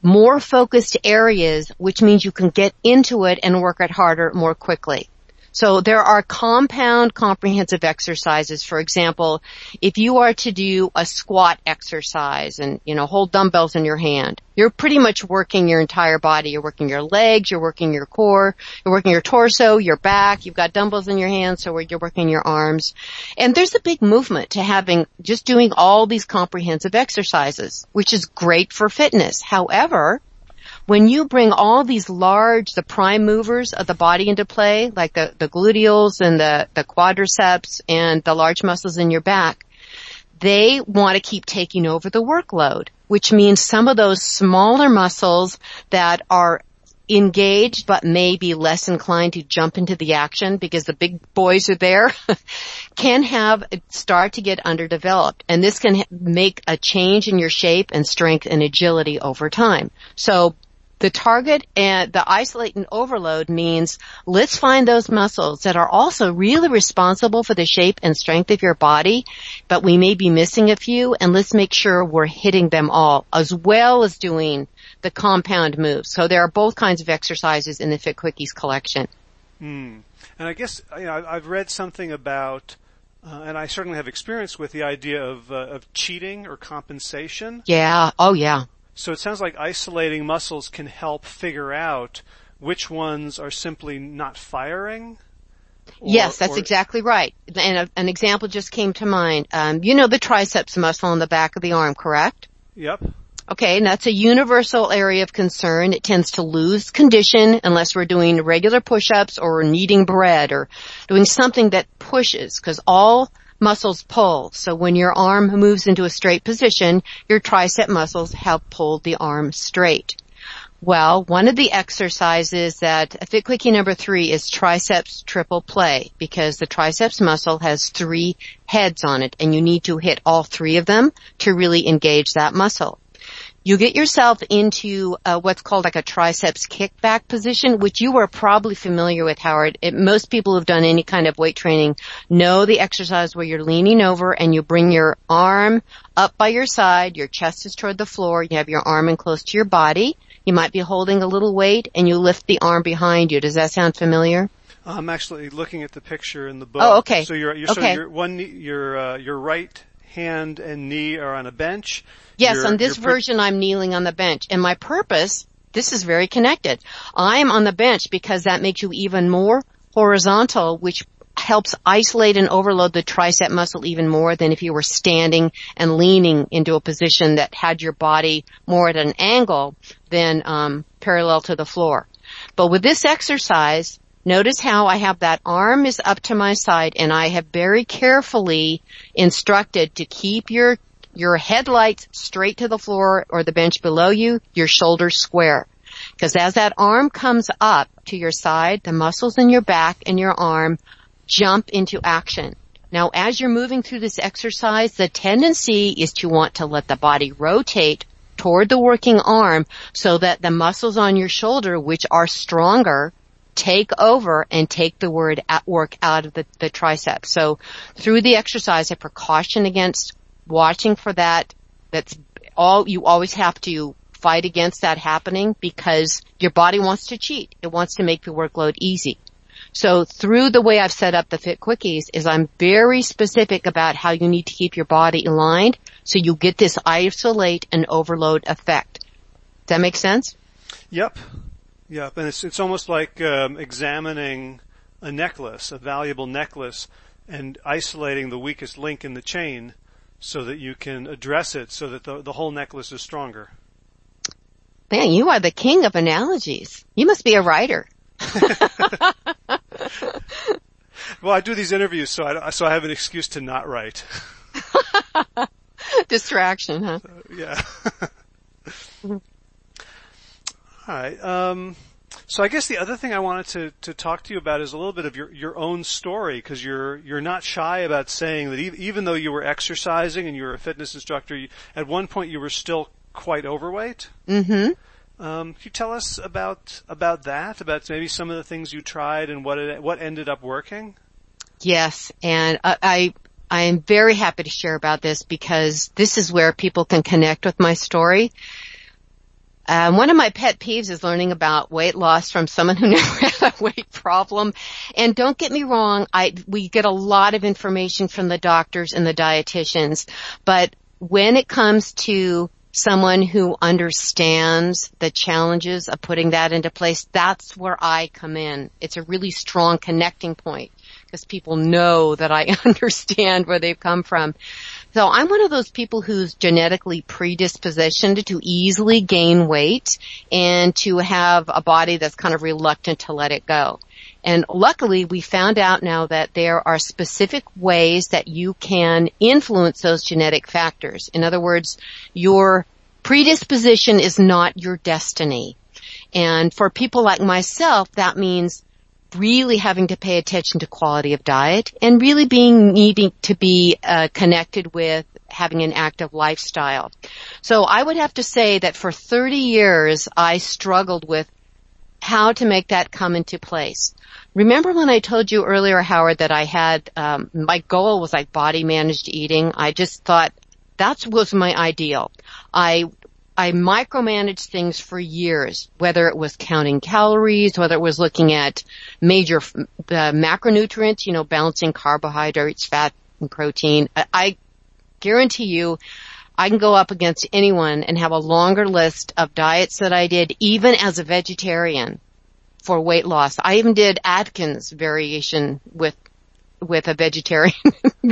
more focused areas, which means you can get into it and work it harder more quickly. So there are compound comprehensive exercises. For example, if you are to do a squat exercise and, you know, hold dumbbells in your hand, you're pretty much working your entire body. You're working your legs, you're working your core, you're working your torso, your back, you've got dumbbells in your hands, so you're working your arms. And there's a big movement to having, just doing all these comprehensive exercises, which is great for fitness. However, when you bring all these large, the prime movers of the body into play, like the, the gluteals and the, the quadriceps and the large muscles in your back, they want to keep taking over the workload, which means some of those smaller muscles that are engaged but may be less inclined to jump into the action because the big boys are there <laughs> can have start to get underdeveloped and this can make a change in your shape and strength and agility over time. So the target and the isolate and overload means let's find those muscles that are also really responsible for the shape and strength of your body, but we may be missing a few and let's make sure we're hitting them all as well as doing the compound moves. So there are both kinds of exercises in the Fit Quickies collection. Hmm. And I guess you know, I've read something about uh, and I certainly have experience with the idea of uh, of cheating or compensation. Yeah. Oh, yeah. So it sounds like isolating muscles can help figure out which ones are simply not firing. Or, yes, that's or... exactly right. And a, an example just came to mind. Um, you know the triceps muscle on the back of the arm, correct? Yep. Okay, and that's a universal area of concern. It tends to lose condition unless we're doing regular push-ups or kneading bread or doing something that pushes because all muscles pull. So when your arm moves into a straight position, your tricep muscles help pull the arm straight. Well, one of the exercises that Fit Quickie number three is triceps triple play because the triceps muscle has three heads on it and you need to hit all three of them to really engage that muscle you get yourself into uh, what's called like a triceps kickback position, which you are probably familiar with, Howard. It, most people who've done any kind of weight training know the exercise where you're leaning over and you bring your arm up by your side, your chest is toward the floor, you have your arm in close to your body. You might be holding a little weight and you lift the arm behind you. Does that sound familiar? I'm actually looking at the picture in the book. Oh, okay. So you're, you're okay. so your one your uh, your right hand and knee are on a bench. Yes, on this version I'm kneeling on the bench. And my purpose, this is very connected. I am on the bench because that makes you even more horizontal, which helps isolate and overload the tricep muscle even more than if you were standing and leaning into a position that had your body more at an angle than um, parallel to the floor. But with this exercise, Notice how I have that arm is up to my side and I have very carefully instructed to keep your, your headlights straight to the floor or the bench below you, your shoulders square. Because as that arm comes up to your side, the muscles in your back and your arm jump into action. Now as you're moving through this exercise, the tendency is to want to let the body rotate toward the working arm so that the muscles on your shoulder, which are stronger, take over and take the word at work out of the, the triceps. So through the exercise, a precaution against watching for that. That's all you always have to fight against that happening because your body wants to cheat. It wants to make the workload easy. So through the way I've set up the Fit Quickies is I'm very specific about how you need to keep your body aligned so you get this isolate and overload effect. Does that make sense? Yep. Yep. And it's, it's almost like um, examining a necklace, a valuable necklace, and isolating the weakest link in the chain so that you can address it so that the, the whole necklace is stronger. Man, you are the king of analogies. You must be a writer. <laughs> well, I do these interviews, so I, so I have an excuse to not write. <laughs> Distraction, huh? So, <laughs> yeah. Right. Um, so I guess the other thing I wanted to, to talk to you about is a little bit of your, your own story because you're, you're not shy about saying that even, even though you were exercising and you were a fitness instructor, you, at one point you were still quite overweight. Mm-hmm. Um, can you tell us about, about that, about maybe some of the things you tried and what it, what ended up working? Yes, and I, I I am very happy to share about this because this is where people can connect with my story. Um, one of my pet peeves is learning about weight loss from someone who <laughs> never had a weight problem. And don't get me wrong, I we get a lot of information from the doctors and the dietitians, but when it comes to someone who understands the challenges of putting that into place, that's where I come in. It's a really strong connecting point because people know that I <laughs> understand where they've come from. So I'm one of those people who's genetically predispositioned to easily gain weight and to have a body that's kind of reluctant to let it go. And luckily we found out now that there are specific ways that you can influence those genetic factors. In other words, your predisposition is not your destiny. And for people like myself, that means really having to pay attention to quality of diet and really being needing to be uh, connected with having an active lifestyle. So I would have to say that for 30 years I struggled with how to make that come into place. Remember when I told you earlier, Howard, that I had um, my goal was like body managed eating. I just thought that was my ideal. I I micromanaged things for years, whether it was counting calories, whether it was looking at major macronutrients, you know, balancing carbohydrates, fat, and protein. I, I guarantee you, I can go up against anyone and have a longer list of diets that I did, even as a vegetarian for weight loss. I even did Atkins variation with with a vegetarian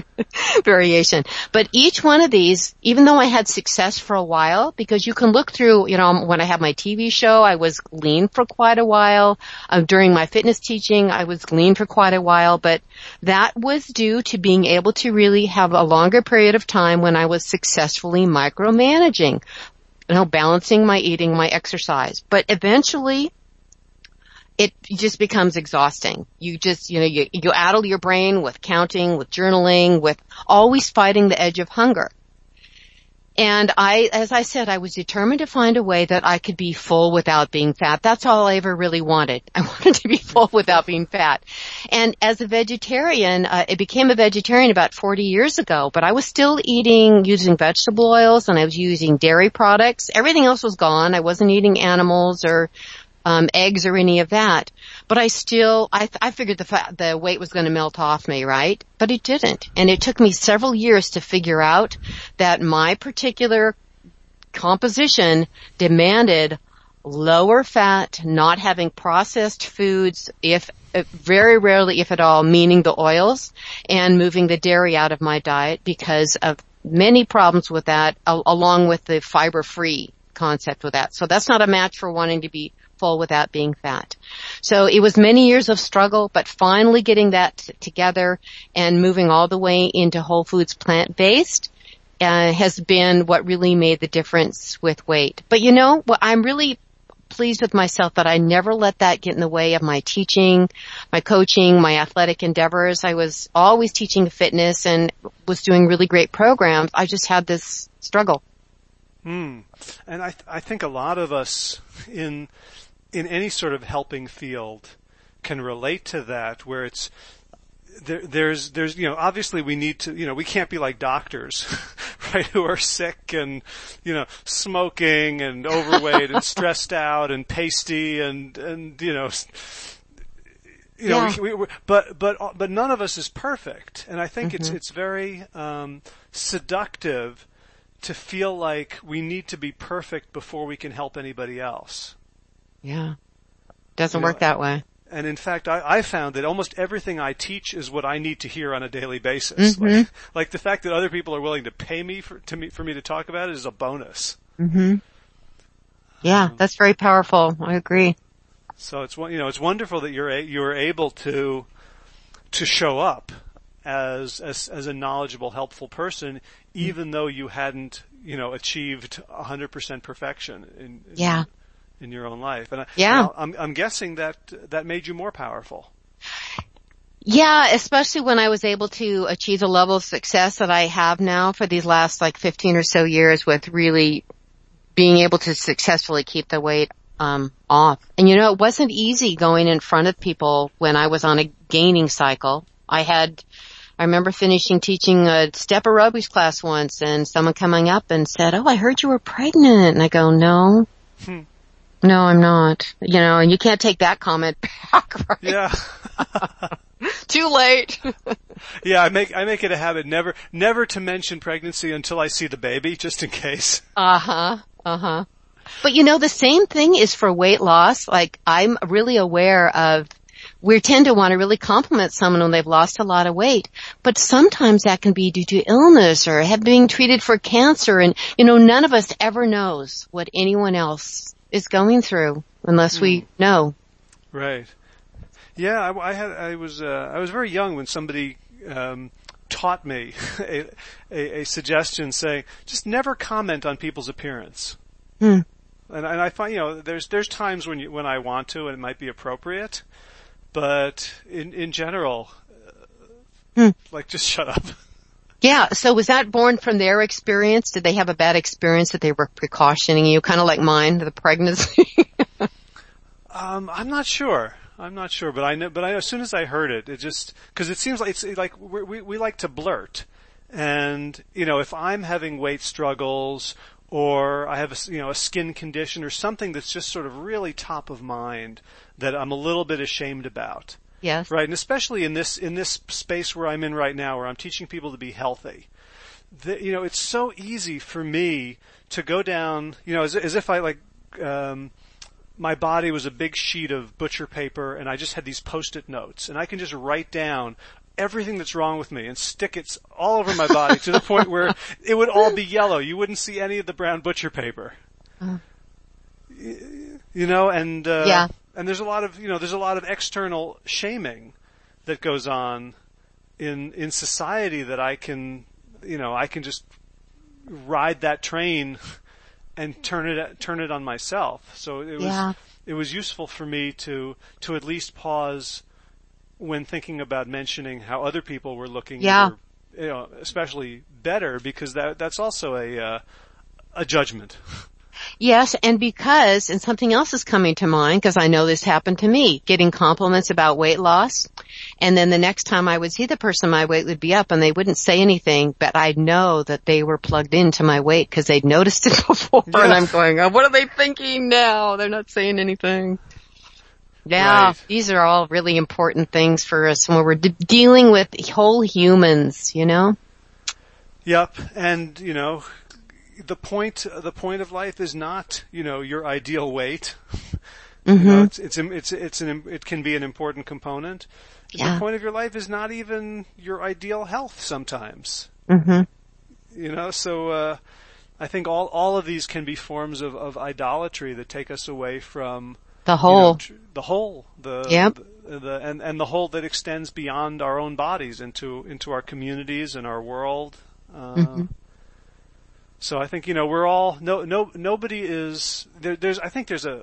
<laughs> variation. But each one of these, even though I had success for a while, because you can look through, you know, when I had my TV show, I was lean for quite a while. Uh, during my fitness teaching, I was lean for quite a while, but that was due to being able to really have a longer period of time when I was successfully micromanaging, you know, balancing my eating, my exercise. But eventually, it just becomes exhausting. You just, you know, you, you addle your brain with counting, with journaling, with always fighting the edge of hunger. And I, as I said, I was determined to find a way that I could be full without being fat. That's all I ever really wanted. <laughs> I wanted to be full without being fat. And as a vegetarian, uh, I became a vegetarian about 40 years ago, but I was still eating, using vegetable oils and I was using dairy products. Everything else was gone. I wasn't eating animals or um, eggs or any of that. But I still, I, I figured the fa- the weight was going to melt off me, right? But it didn't, and it took me several years to figure out that my particular composition demanded lower fat, not having processed foods, if very rarely, if at all, meaning the oils, and moving the dairy out of my diet because of many problems with that, along with the fiber-free concept with that. So that's not a match for wanting to be full without being fat. So it was many years of struggle, but finally getting that together and moving all the way into whole foods plant-based uh, has been what really made the difference with weight. But you know, what I'm really pleased with myself that I never let that get in the way of my teaching, my coaching, my athletic endeavors. I was always teaching fitness and was doing really great programs. I just had this struggle. Hmm. And I, th- I think a lot of us in in any sort of helping field can relate to that where it's there, there's, there's, you know, obviously we need to, you know, we can't be like doctors, <laughs> right, who are sick and, you know, smoking and <laughs> overweight and stressed out and pasty and, and, you know, you know, Yeah. we, we, but, but, but none of us is perfect. And I think it's, Mm-hmm. it's very, um, seductive to feel like we need to be perfect before we can help anybody else. Yeah. Doesn't You know, work that way. And in fact, I, I found that almost everything I teach is what I need to hear on a daily basis. Mm-hmm. Like, <laughs> like the fact that other people are willing to pay me for to me for me to talk about it is a bonus. Mm-hmm. Yeah, that's very powerful. I agree. So it's you know it's wonderful that you're a, you're able to to show up as as as a knowledgeable, helpful person, even though you hadn't you know achieved 100% perfection in, in Yeah. in your own life. And I, Yeah. now, I'm I'm guessing that that made you more powerful. Yeah, especially when I was able to achieve the level of success that I have now for these last like 15 or so years with really being able to successfully keep the weight um off. And you know, it wasn't easy going in front of people when I was on a gaining cycle. I had I remember finishing teaching a step aerobics class once and someone coming up and said, "Oh, I heard you were pregnant." And I go, "No." Hmm. No, I'm not. You know, and you can't take that comment back, <laughs> right? Yeah. <laughs> Too late. <laughs> Yeah, I make I make it a habit never never to mention pregnancy until I see the baby, just in case. Uh huh. Uh huh. But you know, the same thing is for weight loss. Like I'm really aware of, we tend to want to really compliment someone when they've lost a lot of weight, but sometimes that can be due to illness or have being treated for cancer. And you know, none of us ever knows what anyone else is going through unless we know. Right. Yeah, I, I had I was uh, I was very young when somebody um, taught me <laughs> a, a, a suggestion saying just never comment on people's appearance. Hmm. And, and I find you know there's there's times when you, when I want to and it might be appropriate, but in in general, uh, Hmm. like just shut up. <laughs> Yeah. So was that born from their experience? Did they have a bad experience that they were precautioning you, kind of like mine, the pregnancy? <laughs> Um, I'm not sure. I'm not sure, but I know. But I, as soon as I heard it, it just because it seems like it's like we we like to blurt, and you know, if I'm having weight struggles or I have a you know a skin condition or something that's just sort of really top of mind that I'm a little bit ashamed about, yes. right? And especially in this in this space where I'm in right now, where I'm teaching people to be healthy. The, you know, it's so easy for me to go down, you know, as, as if I like. Um, my body was a big sheet of butcher paper and I just had these post-it notes and I can just write down everything that's wrong with me and stick it all over my body to the <laughs> point where it would all be yellow. You wouldn't see any of the brown butcher paper. Uh. You know, and, uh, Yeah. And there's a lot of, you know, there's a lot of external shaming that goes on in, in society that I can, you know, I can just ride that train <laughs> and turn it turn it on myself. So it was Yeah. it was useful for me to to at least pause when thinking about mentioning how other people were looking. Yeah. either, you know, especially better because that that's also a uh, a judgment. <laughs> Yes, and because, and something else is coming to mind because I know this happened to me, getting compliments about weight loss. And then the next time I would see the person, my weight would be up and they wouldn't say anything, but I'd know that they were plugged into my weight because they'd noticed it <laughs> before. Yeah. And I'm going, oh, what are they thinking now? They're not saying anything. Yeah, Right. these are all really important things for us when we're de- dealing with whole humans, you know? Yep, and you know, the point the point of life is not you know your ideal weight. <laughs> You know, it's it's it's it's an it can be an important component. Yeah. The point of your life is not even your ideal health sometimes. hmm You know, so uh, I think all all of these can be forms of, of idolatry that take us away from The you know, whole. tr- the whole, the Yep. the, the and and the whole that extends beyond our own bodies into into our communities and our world. Uh, Mhm. So I think you know we're all no no nobody is there, there's I think there's a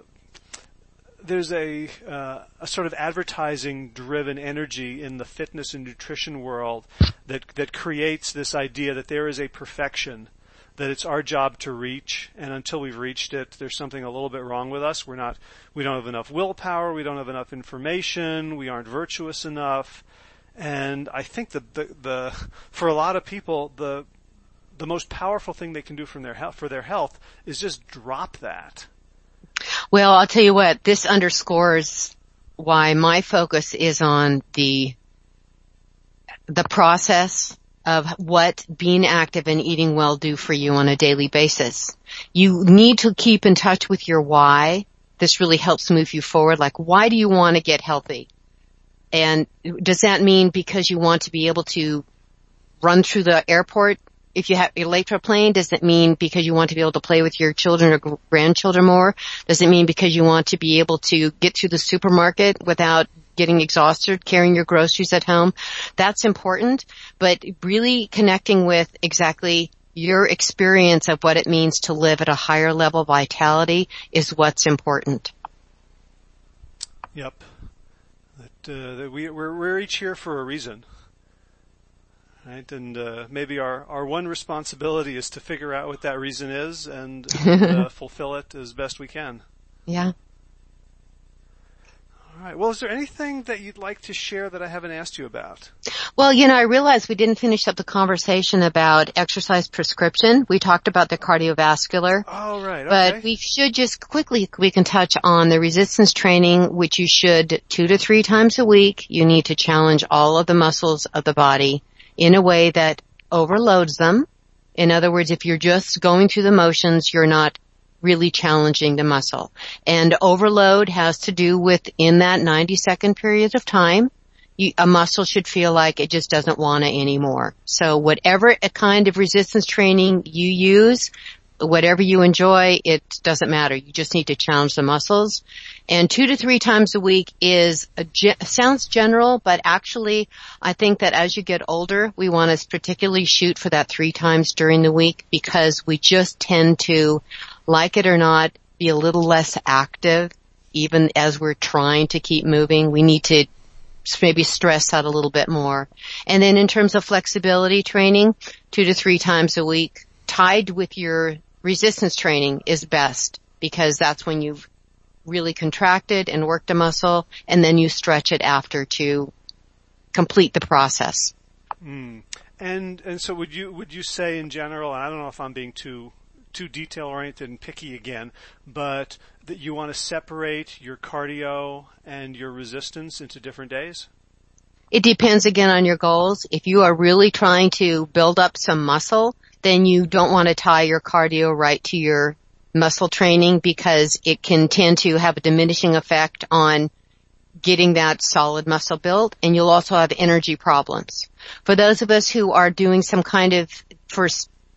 there's a uh, a sort of advertising driven energy in the fitness and nutrition world that that creates this idea that there is a perfection that it's our job to reach and until we've reached it there's something a little bit wrong with us. We're not we don't have enough willpower we don't have enough information we aren't virtuous enough. And I think that the, the, for a lot of people, the, the most powerful thing they can do from their health, for their health is just drop that. Well, I'll tell you what, this underscores why my focus is on the, the process of what being active and eating well do for you on a daily basis. You need to keep in touch with your why. This really helps move you forward. Like, why do you want to get healthy? And does that mean because you want to be able to run through the airport if you have, you're plane, does it mean because you want to be able to play with your children or grandchildren more? Does it mean because you want to be able to get to the supermarket without getting exhausted carrying your groceries at home? That's important, but really connecting with exactly your experience of what it means to live at a higher level of vitality is what's important. Yep. That, uh, that we, we're, we're each here for a reason right? And uh, maybe our, our one responsibility is to figure out what that reason is <laughs> and, uh, fulfill it as best we can. Yeah. All right. Well, is there anything that you'd like to share that I haven't asked you about? Well, you know, I realized we didn't finish up the conversation about exercise prescription. We talked about the cardiovascular. Oh, right. Okay. But we should just quickly, we can touch on the resistance training, which you should two to three times a week. You need to challenge all of the muscles of the body in a way that overloads them. In other words, if you're just going through the motions, you're not really challenging the muscle. And overload has to do with in that 90 second period of time, you, a muscle should feel like it just doesn't want it anymore. So whatever kind of resistance training you use, whatever you enjoy, it doesn't matter. You just need to challenge the muscles. And two to three times a week is a, sounds general, but actually I think that as you get older, we want to particularly shoot for that three times during the week because we just tend to, like it or not, be a little less active even as we're trying to keep moving. We need to maybe stress out a little bit more. And then in terms of flexibility training, two to three times a week, tied with your resistance training is best because that's when you've really contracted and worked a muscle and then you stretch it after to complete the process. Mm. And and so would you would you say in general, I don't know if I'm being too too detail oriented and picky again, but that you want to separate your cardio and your resistance into different days? It depends again on your goals. If you are really trying to build up some muscle, then you don't want to tie your cardio right to your muscle training because it can tend to have a diminishing effect on getting that solid muscle built and you'll also have energy problems. For those of us who are doing some kind of for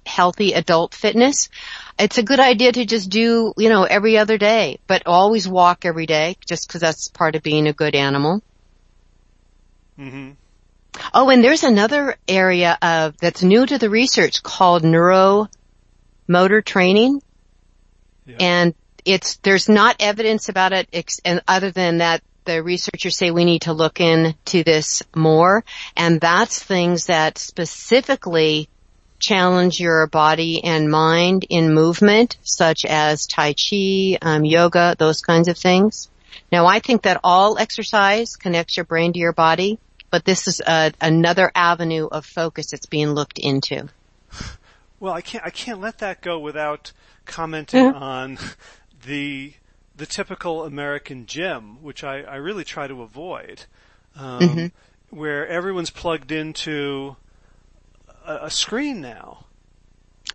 healthy adult fitness, it's a good idea to just do, you know, every other day, but always walk every day just because that's part of being a good animal. Mm-hmm. Oh, and there's another area of that's new to the research called neuromotor training. Yeah. And it's there's not evidence about it ex- and other than that the researchers say we need to look into this more and that's things that specifically challenge your body and mind in movement such as tai chi, um, yoga, those kinds of things. Now I think that all exercise connects your brain to your body but this is a, another avenue of focus that's being looked into. <laughs> Well, I can't I can't let that go without commenting mm-hmm. on the the typical American gym, which I, I really try to avoid, um, mm-hmm. where everyone's plugged into a, a screen now,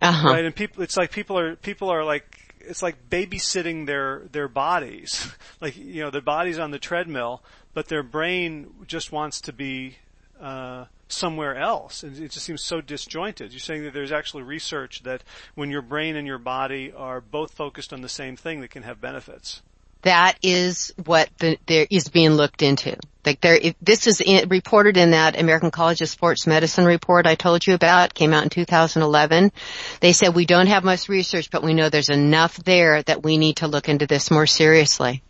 uh-huh. right? And people, it's like people are people are like it's like babysitting their their bodies, <laughs> like you know their bodies on the treadmill, but their brain just wants to be uh, somewhere else, and it just seems so disjointed. You're saying that there's actually research that when your brain and your body are both focused on the same thing, that can have benefits. That is what the, there is being looked into. Like there, this is in, reported in that American College of Sports Medicine report I told you about. Came out in 2011. They said we don't have much research, but we know there's enough there that we need to look into this more seriously.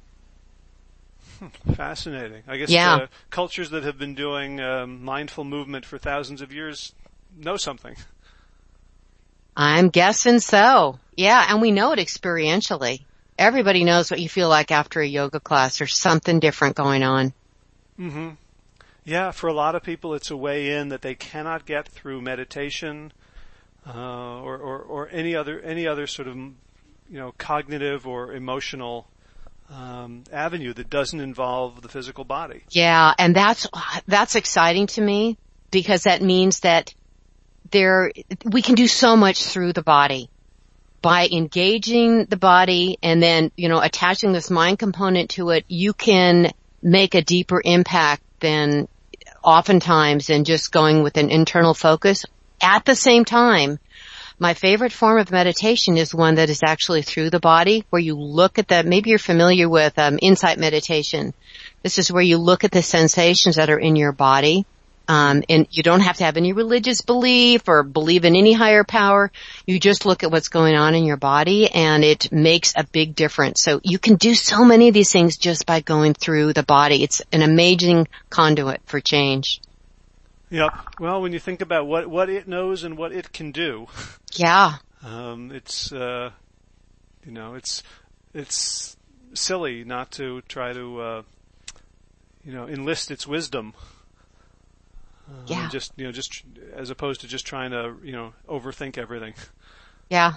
<laughs> Fascinating. I guess yeah. uh, cultures that have been doing um, mindful movement for thousands of years know something. I'm guessing so. Yeah, and we know it experientially. Everybody knows what you feel like after a yoga class. There's something different going on. Mm-hmm. Yeah, for a lot of people, it's a way in that they cannot get through meditation uh, or, or, or any other any other sort of you know cognitive or emotional um, avenue that doesn't involve the physical body. Yeah, and that's that's exciting to me because that means that there we can do so much through the body by engaging the body and then you know attaching this mind component to it. You can make a deeper impact than oftentimes in just going with an internal focus. At the same time, my favorite form of meditation is one that is actually through the body, where you look at the, maybe you're familiar with um, insight meditation. This is where you look at the sensations that are in your body. Um, and you don't have to have any religious belief or believe in any higher power. You just look at what's going on in your body and it makes a big difference. So you can do so many of these things just by going through the body. It's an amazing conduit for change. Yep. Well, when you think about what what it knows and what it can do, yeah, um, it's uh, you know it's it's silly not to try to uh, you know enlist its wisdom. Uh, yeah. Just you know, just as opposed to just trying to you know overthink everything. Yeah.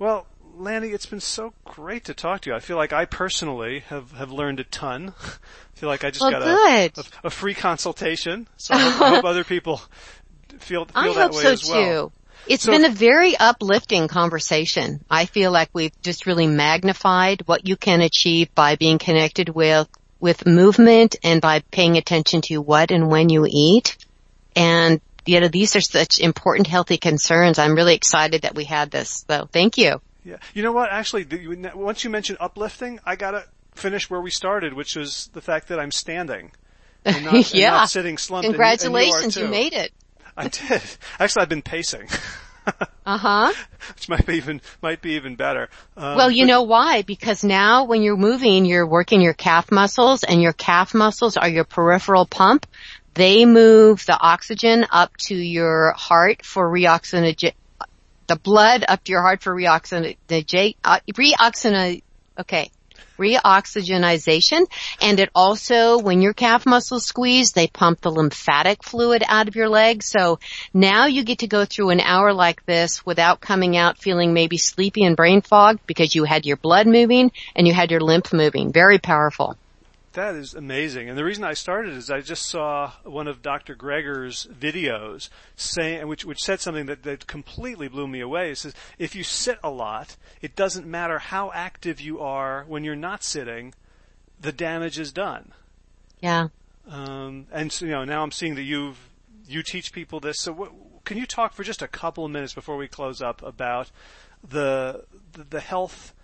Well, Lani, it's been so great to talk to you. I feel like I personally have, have learned a ton. <laughs> I feel like I just well, got a, a, a, free consultation. So I hope, I hope other people feel, feel I that way so as well. Too. It's so, been a very uplifting conversation. I feel like we've just really magnified what you can achieve by being connected with, with movement and by paying attention to what and when you eat. And, you know, these are such important healthy concerns. I'm really excited that we had this. So thank you. Yeah. You know what? Actually, the, once you mentioned uplifting, I gotta finish where we started, which was the fact that I'm standing. And not, yeah. <laughs> And not sitting slumped. Congratulations, you, you, made it. I did. Actually, I've been pacing. <laughs> uh huh. Which might be even might be even better. Um, well, you but, know why? Because now when you're moving, you're working your calf muscles, and your calf muscles are your peripheral pump. They move the oxygen up to your heart for reoxygenation the blood up to your heart for reoxygenation, uh, reoxygen, okay, reoxygenization. And it also, when your calf muscles squeeze, they pump the lymphatic fluid out of your leg. So now you get to go through an hour like this without coming out feeling maybe sleepy and brain fogged because you had your blood moving and you had your lymph moving. Very powerful. That is amazing. And the reason I started is I just saw one of Dr. Greger's videos saying, which, which said something that, that completely blew me away. It says, if you sit a lot, it doesn't matter how active you are when you're not sitting, the damage is done. Yeah. Um, and so, you know, now I'm seeing that you've, you teach people this. So what, can you talk for just a couple of minutes before we close up about the, the, the health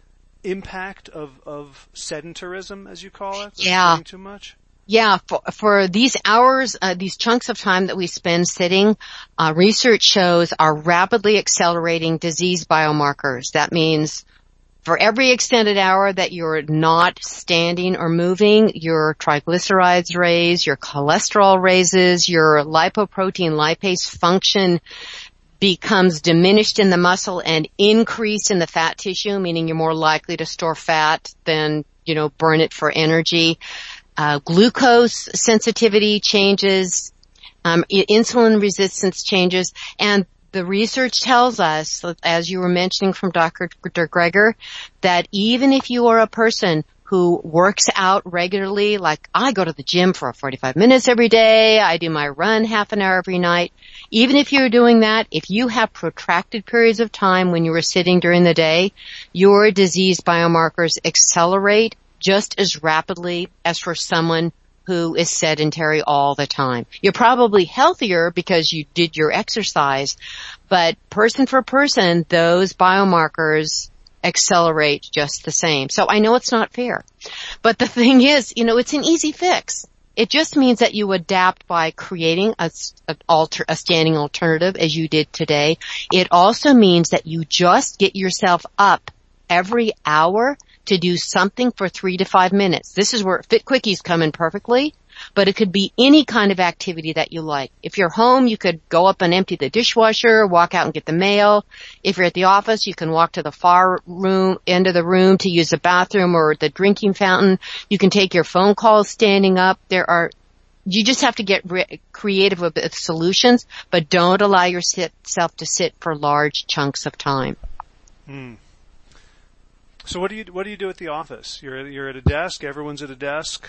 impact of, of sedentarism, as you call it? Yeah. Too much? Yeah, for, for these hours, uh, these chunks of time that we spend sitting, uh, research shows are rapidly accelerating disease biomarkers. That means for every extended hour that you're not standing or moving, your triglycerides raise, your cholesterol raises, your lipoprotein lipase function becomes diminished in the muscle and increased in the fat tissue, meaning you're more likely to store fat than, you know, burn it for energy. Uh, glucose sensitivity changes, um, insulin resistance changes, and the research tells us, as you were mentioning from Dr. Greger, that even if you are a person who works out regularly, like I go to the gym for 45 minutes every day, I do my run half an hour every night. Even if you're doing that, if you have protracted periods of time when you are sitting during the day, your disease biomarkers accelerate just as rapidly as for someone who is sedentary all the time. You're probably healthier because you did your exercise, but person for person, those biomarkers accelerate just the same. So I know it's not fair. But the thing is, you know, it's an easy fix. It just means that you adapt by creating a, a, alter, a standing alternative as you did today. It also means that you just get yourself up every hour to do something for three to five minutes. This is where Fit Quickies come in perfectly but it could be any kind of activity that you like. If you're home, you could go up and empty the dishwasher, walk out and get the mail. If you're at the office, you can walk to the far room, end of the room to use the bathroom or the drinking fountain. You can take your phone calls standing up. There are you just have to get re- creative with solutions, but don't allow yourself to sit for large chunks of time. Hmm. So what do you what do you do at the office? You're you're at a desk. Everyone's at a desk.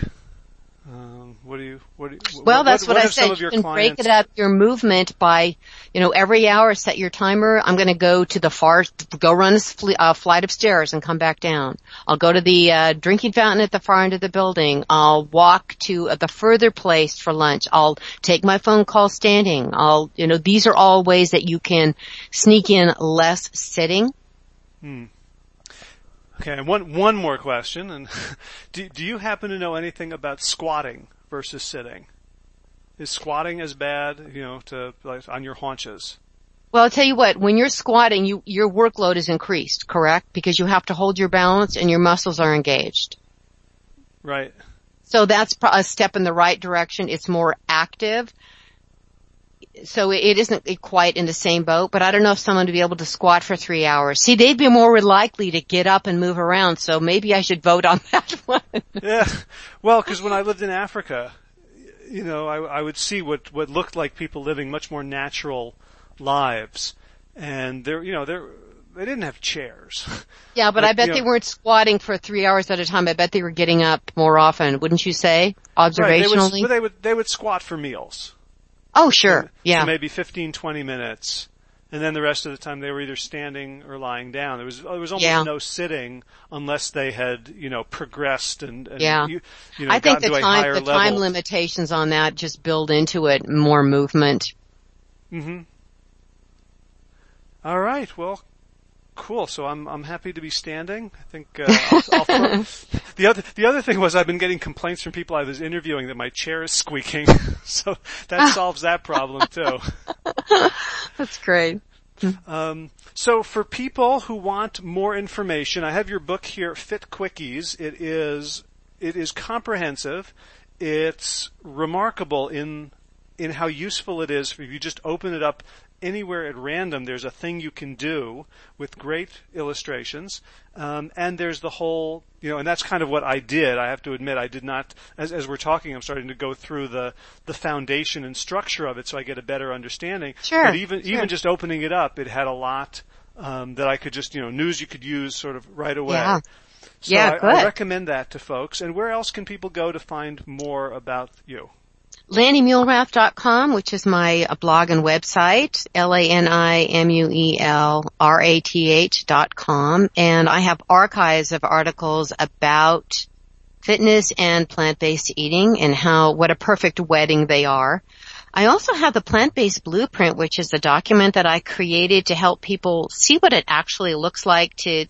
Um, what do you? What? Do you, well, what, that's what, what I said. you can clients... break it up your movement by, you know, every hour set your timer. I'm going to go to the far, go run a fl- uh, flight of stairs and come back down. I'll go to the uh, drinking fountain at the far end of the building. I'll walk to uh, the further place for lunch. I'll take my phone call standing. I'll, you know, these are all ways that you can sneak in less sitting. Hmm. Okay, and one one more question, and <laughs> do do you happen to know anything about squatting versus sitting? Is squatting as bad, you know, to like on your haunches? Well, I'll tell you what, when you're squatting, you, your workload is increased, correct? Because you have to hold your balance and your muscles are engaged. Right. So that's a step in the right direction. It's more active so it isn't quite in the same boat, but I don't know if someone would be able to squat for three hours. See, they'd be more likely to get up and move around, so maybe I should vote on <laughs> that one. yeah. Well, cause when I lived in Africa, you know, I, I would see what, what looked like people living much more natural lives. And they're, you know, they're, they didn't have chairs. <laughs> Yeah, but, but I bet they know, weren't squatting for three hours at a time. I bet they were getting up more often, wouldn't you say? Observationally? Right, they, would, they would, they would squat for meals. Oh, sure. So, yeah. So maybe 15, 20 minutes. And then the rest of the time they were either standing or lying down. There was there was almost yeah. no sitting unless they had you know progressed and, and yeah. You, you know, I think the time the time limitations on that just build into it more movement. Mm-hmm. All right. Well, cool. So I'm I'm happy to be standing. I think uh, I'll, I'll <laughs> the other the other thing was I've been getting complaints from people I was interviewing that my chair is squeaking. <laughs> so that solves that problem too. <laughs> That's great. Um, so for people who want more information, I have your book here, Fit Quickies. It is it is comprehensive. It's remarkable in in how useful it is if you just open it up anywhere at random, there's a thing you can do with great illustrations, um, and there's the whole, you know, and that's kind of what I did. I have to admit, I did not. As, as we're talking, I'm starting to go through the the foundation and structure of it, so I get a better understanding. Sure. But even sure. even just opening it up, it had a lot um, that I could just, you know, news you could use sort of right away. Yeah. So yeah, I. I recommend that to folks. And where else can people go to find more about you? LaniMuelrath.com, which is my uh, blog and website, L-A-N-I-M-U-E-L-R-A-T-H dot com, and I have archives of articles about fitness and plant-based eating and how, what a perfect wedding they are. I also have the plant-based blueprint, which is a document that I created to help people see what it actually looks like to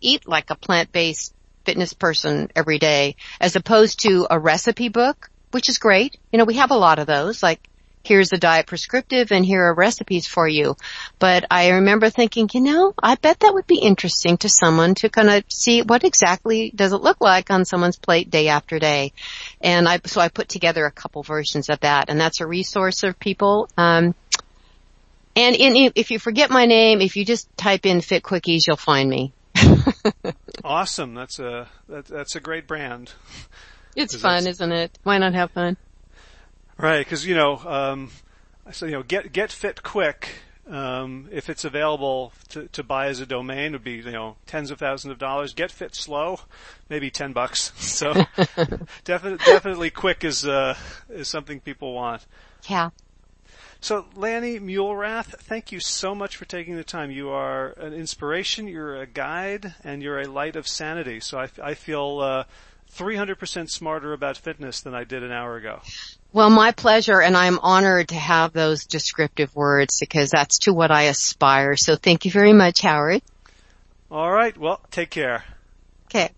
eat like a plant-based fitness person every day, as opposed to a recipe book which is great. You know, we have a lot of those, like here's the diet prescriptive and here are recipes for you. But I remember thinking, you know, I bet that would be interesting to someone to kind of see what exactly does it look like on someone's plate day after day. And I, so I put together a couple versions of that and that's a resource of people. Um, and in, if you forget my name, if you just type in Fit Quickies, you'll find me. <laughs> awesome. That's a, that, that's a great brand. It's fun, isn't it? Why not have fun? Right, because you know, um, so you know, get get fit quick. Um, if it's available to, to buy as a domain, would be you know tens of thousands of dollars. Get fit slow, maybe ten bucks. <laughs> So <laughs> definitely, definitely quick is uh, is something people want. Yeah. So Lani Muelrath, thank you so much for taking the time. You are an inspiration, you're a guide, and you're a light of sanity. So I, I feel uh, 300% smarter about fitness than I did an hour ago. Well, my pleasure, and I'm honored to have those descriptive words because that's to what I aspire. So thank you very much, Howard. All right. Well, take care. Okay.